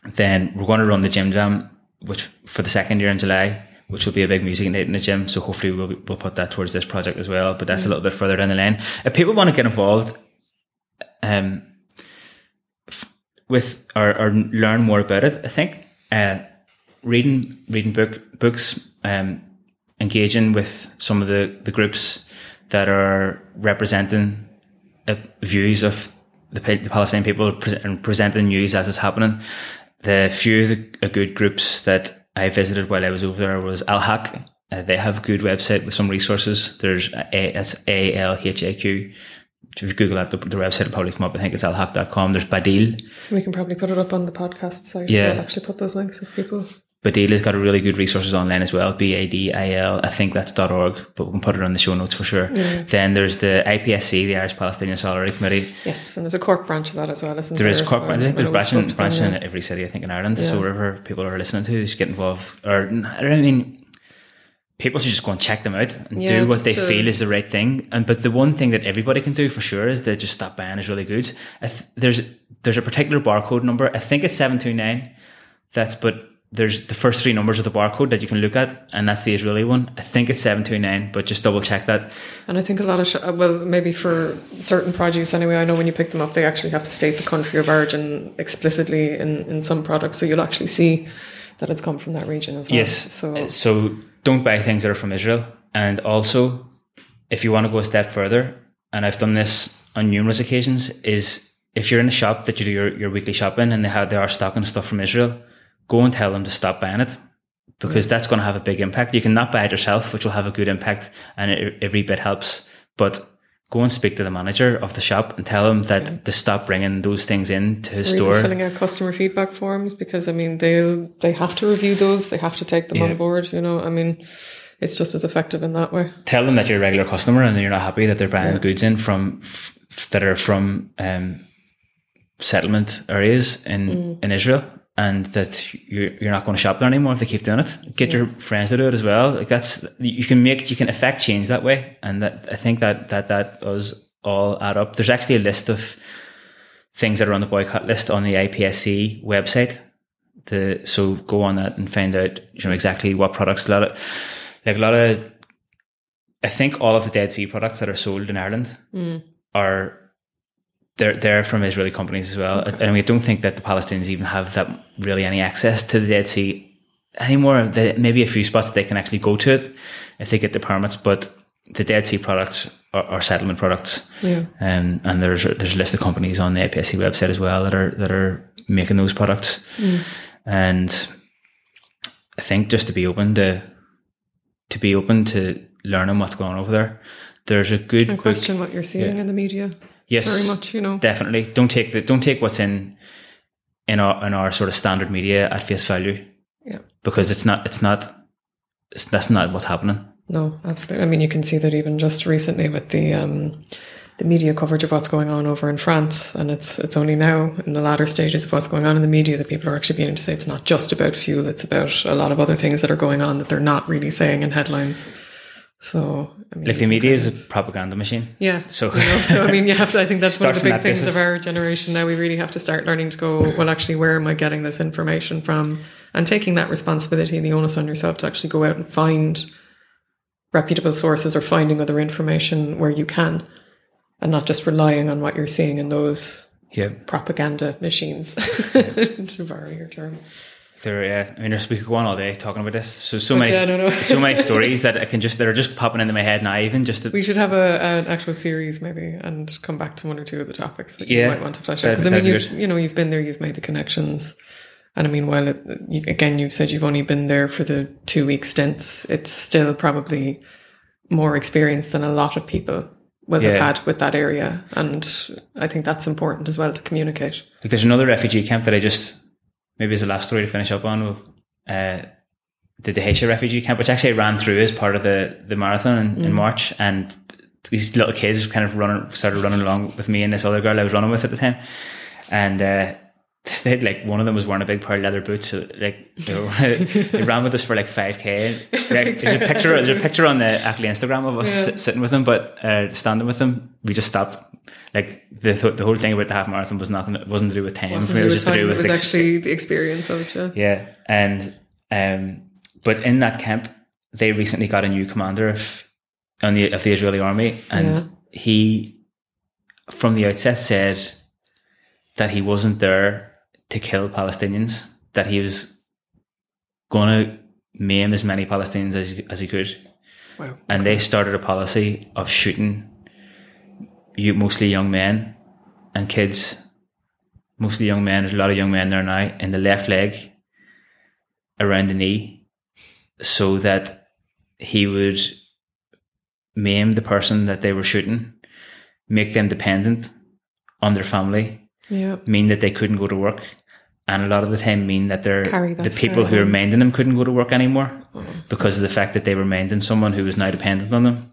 Then we're going to run the gym jam, which for the second year in July, which will be a big music night in the gym. So hopefully we'll, we'll put that towards this project as well. But that's a little bit further down the line. If people want to get involved, um, f- with or, or learn more about it, I think uh, reading reading book books, um, engaging with some of the, the groups that are representing uh, views of the, the Palestinian people pre- and presenting news as it's happening. The few of the uh, good groups that I visited while I was over there was Al Haq. Uh, they have a good website with some resources. There's a it's A L H A Q. If you Google that, the, the website will probably come up. I think it's alhaq.com. There's Badil. We can probably put it up on the podcast site. Yeah. So I'll actually put those links if people. Badil has got a really good resources online as well. B A D I L. I think that's dot .org, but we can put it on the show notes for sure. Mm. Then there's the IPSC, the Irish Palestinian Solidarity Committee. Yes, and there's a Cork branch of that as well, isn't There there? is corp- So I think there's always branching, spoke to them, yeah. in every city, I think, in Ireland. So Yeah. wherever people are listening to, just get involved. Or I don't mean, people should just go and check them out and Yeah, do what they to- feel is the right thing. And but the one thing that everybody can do for sure is that just stop buying is really good. Th- there's there's a particular barcode number. I think it's seven two nine. That's but. There's the first three numbers of the barcode that you can look at, and that's the Israeli one. I think it's seven two nine, but just double check that. And I think a lot of, sh- uh, well, maybe for certain produce anyway, I know when you pick them up, they actually have to state the country of origin explicitly in, in some products. So you'll actually see that it's come from that region as well. Yes. So, so don't buy things that are from Israel. And also, if you want to go a step further, and I've done this on numerous occasions, is if you're in a shop that you do your, your weekly shopping and they have they are stocking stuff from Israel, go and tell them to stop buying it because that's going to have a big impact. You can not buy it yourself, which will have a good impact, and it, every bit helps. But go and speak to the manager of the shop and tell them that to stop bringing those things in to his Or store. filling out customer feedback forms because I mean they they have to review those, they have to take them Yeah. on board. You know, I mean, it's just as effective in that way. tell them that you're a regular customer and you're not happy that they're buying goods in from f- that are from um, settlement areas in in Israel, and that you're you're not going to shop there anymore if they keep doing it. Get your friends to do it as well. Like that's you can make you can affect change that way, and that I think that that that does all add up. There's actually a list of things that are on the boycott list on the IPSC website. The so go on that and find out you know exactly what products. A lot of like a lot of I think all of the Dead Sea products that are sold in Ireland mm. are they're they're from Israeli companies as well. And we don't think that the Palestinians even have that really any access to the Dead Sea anymore. Maybe a few spots that they can actually go to it if they get the permits, but the Dead Sea products are, are settlement products. Yeah. Um, and there's there's a list of companies on the IPSC website as well that are that are making those products. And I think just to be open to to be open to learning what's going on over there. There's a good And book- question what you're seeing Yeah. in the media Yes, very much. You know, definitely. Don't take the don't take what's in in our in our sort of standard media at face value yeah. because it's not it's not it's, that's not what's happening. No, absolutely. I mean, you can see that even just recently with the um, the media coverage of what's going on over in France, and it's it's only now in the latter stages of what's going on in the media that people are actually beginning to say it's not just about fuel; it's about a lot of other things that are going on that they're not really saying in headlines. So, I mean, Like the media is a propaganda machine. yeah. So- you know, so I mean, you have to. I think that's one of the big things basis. of our generation now. We really have to start learning to go. Well, actually, where am I getting this information from? And taking that responsibility and the onus on yourself to actually go out and find reputable sources or finding other information where you can, and not just relying on what you're seeing in those Yeah, propaganda machines. to borrow your term. There. Yeah, uh, I mean, there's, we could go on all day talking about this. So so But many yeah, so many stories that I can just that are just popping into my head now. Even just to, We should have a, an actual series maybe and come back to one or two of the topics that you might want to flesh out. Because I mean, you've, you know, you've been there, you've made the connections. And I mean, while it, you, again, you've said you've only been there for the two week stints, it's still probably more experience than a lot of people will Yeah. have had with that area. And I think that's important as well to communicate. Like there's another refugee camp that I just maybe as a last story to finish up on. Uh, the Dheisheh refugee camp, which actually I ran through as part of the the marathon in, in March, and these little kids kind of running started running along with me and this other girl I was running with at the time, and. Uh, they had, like one of them was wearing a big pair of leather boots. So like they, were, they ran with us for like five k. Like, there's a picture. There's a picture on the actually Instagram of us Yeah. sitting with them, but uh, standing with them. We just stopped. Like the the whole thing about the half marathon was nothing. It wasn't to do with time. Wasn't it was just with to do with it was ex- actually the experience of it. Yeah. yeah, and um, but in that camp, they recently got a new commander of on the of the Israeli army, and Yeah. he, from the outset, said that he wasn't there to kill Palestinians. That he was going to maim as many Palestinians as as he could, Wow. and they started a policy of shooting you mostly young men and kids, mostly young men. There's a lot of young men there now in the left leg, around the knee, so that he would maim the person that they were shooting, make them dependent on their family, Yeah. mean that they couldn't go to work, and a lot of the time mean that they're that the people who home. minding them couldn't go to work anymore because of the fact that they were minding someone who was now dependent on them,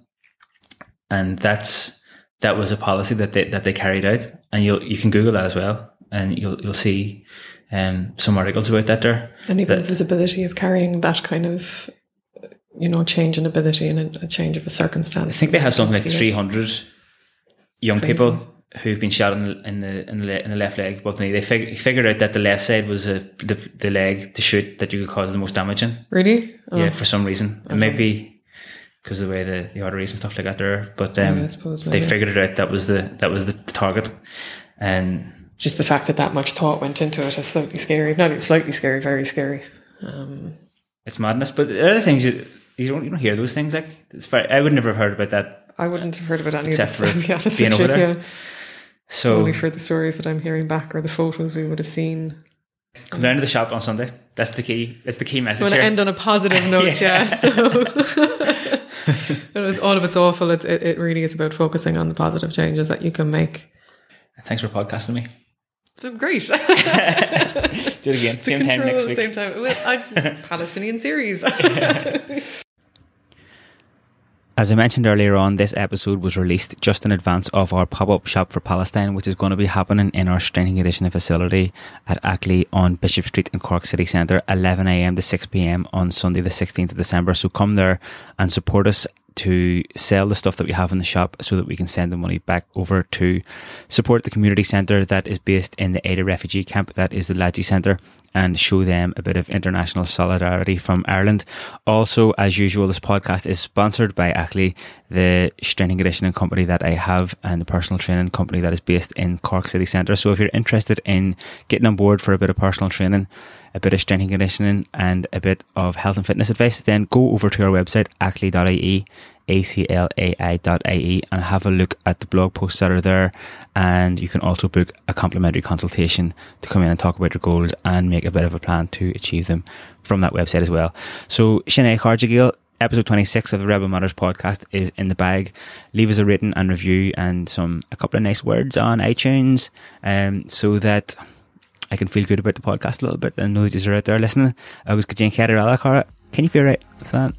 and that's that was a policy that they that they carried out, and you you can Google that as well, and you'll you'll see um, some articles about that there. And even That- the visibility of carrying that kind of, you know, change in ability and a, a change of a circumstance. I think they have something like See it. three hundred young people who've been shot in the in the in the, le- in the left leg, both knee. They fig- figured out that the left side was a, the the leg to shoot that you could cause the most damage in. Really? Oh, Yeah, for some reason, it may be because of the way the, the arteries and stuff like that there. But um, Yeah, suppose they figured it out. That was the that was the target, and Just the fact that that much thought went into it is slightly scary. Not even slightly scary, very scary. Um, it's madness. But the other things you, you don't you don't hear those things like it's very, I would never have heard about that. I wouldn't have heard about any Except of for to be honest being with you. over there. Yeah. So Only for the stories that I'm hearing back or the photos we would have seen. Come down to the shop on Sunday. That's the key. That's the key message. I want to end on a positive note, yeah. So it's, all of it's awful. It, it, it really is about focusing on the positive changes that you can make. Thanks for podcasting me. It's been great. Do it again. Same time next week. Same time. Well, I, Palestinian series. As I mentioned earlier on, this episode was released just in advance of our pop up shop for Palestine, which is going to be happening in our strength and conditioning facility at Aclaí on Bishop Street in Cork City Centre, 11am to 6pm on Sunday, the 16th of December. So come there and support us to sell the stuff that we have in the shop so that we can send the money back over to support the community centre that is based in the Aida refugee camp. That is the Lajee Centre and show them a bit of international solidarity from Ireland. Also, as usual, this podcast is sponsored by Aclaí, the strength and conditioning company that I have and the personal training company that is based in Cork City Centre. So if you're interested in getting on board for a bit of personal training, a bit of strength and conditioning and a bit of health and fitness advice, then go over to our website, aclai.ie, aclai.ie, and have a look at the blog posts that are there. And you can also book a complimentary consultation to come in and talk about your goals and make a bit of a plan to achieve them from that website as well. So, Sinead Cargill, episode 26 of the Rebel Matters podcast is in the bag. Leave us a written and review and some a couple of nice words on iTunes um, so that I can feel good about the podcast a little bit and know that you're out there listening. I was Jane Cara Can you feel right? That?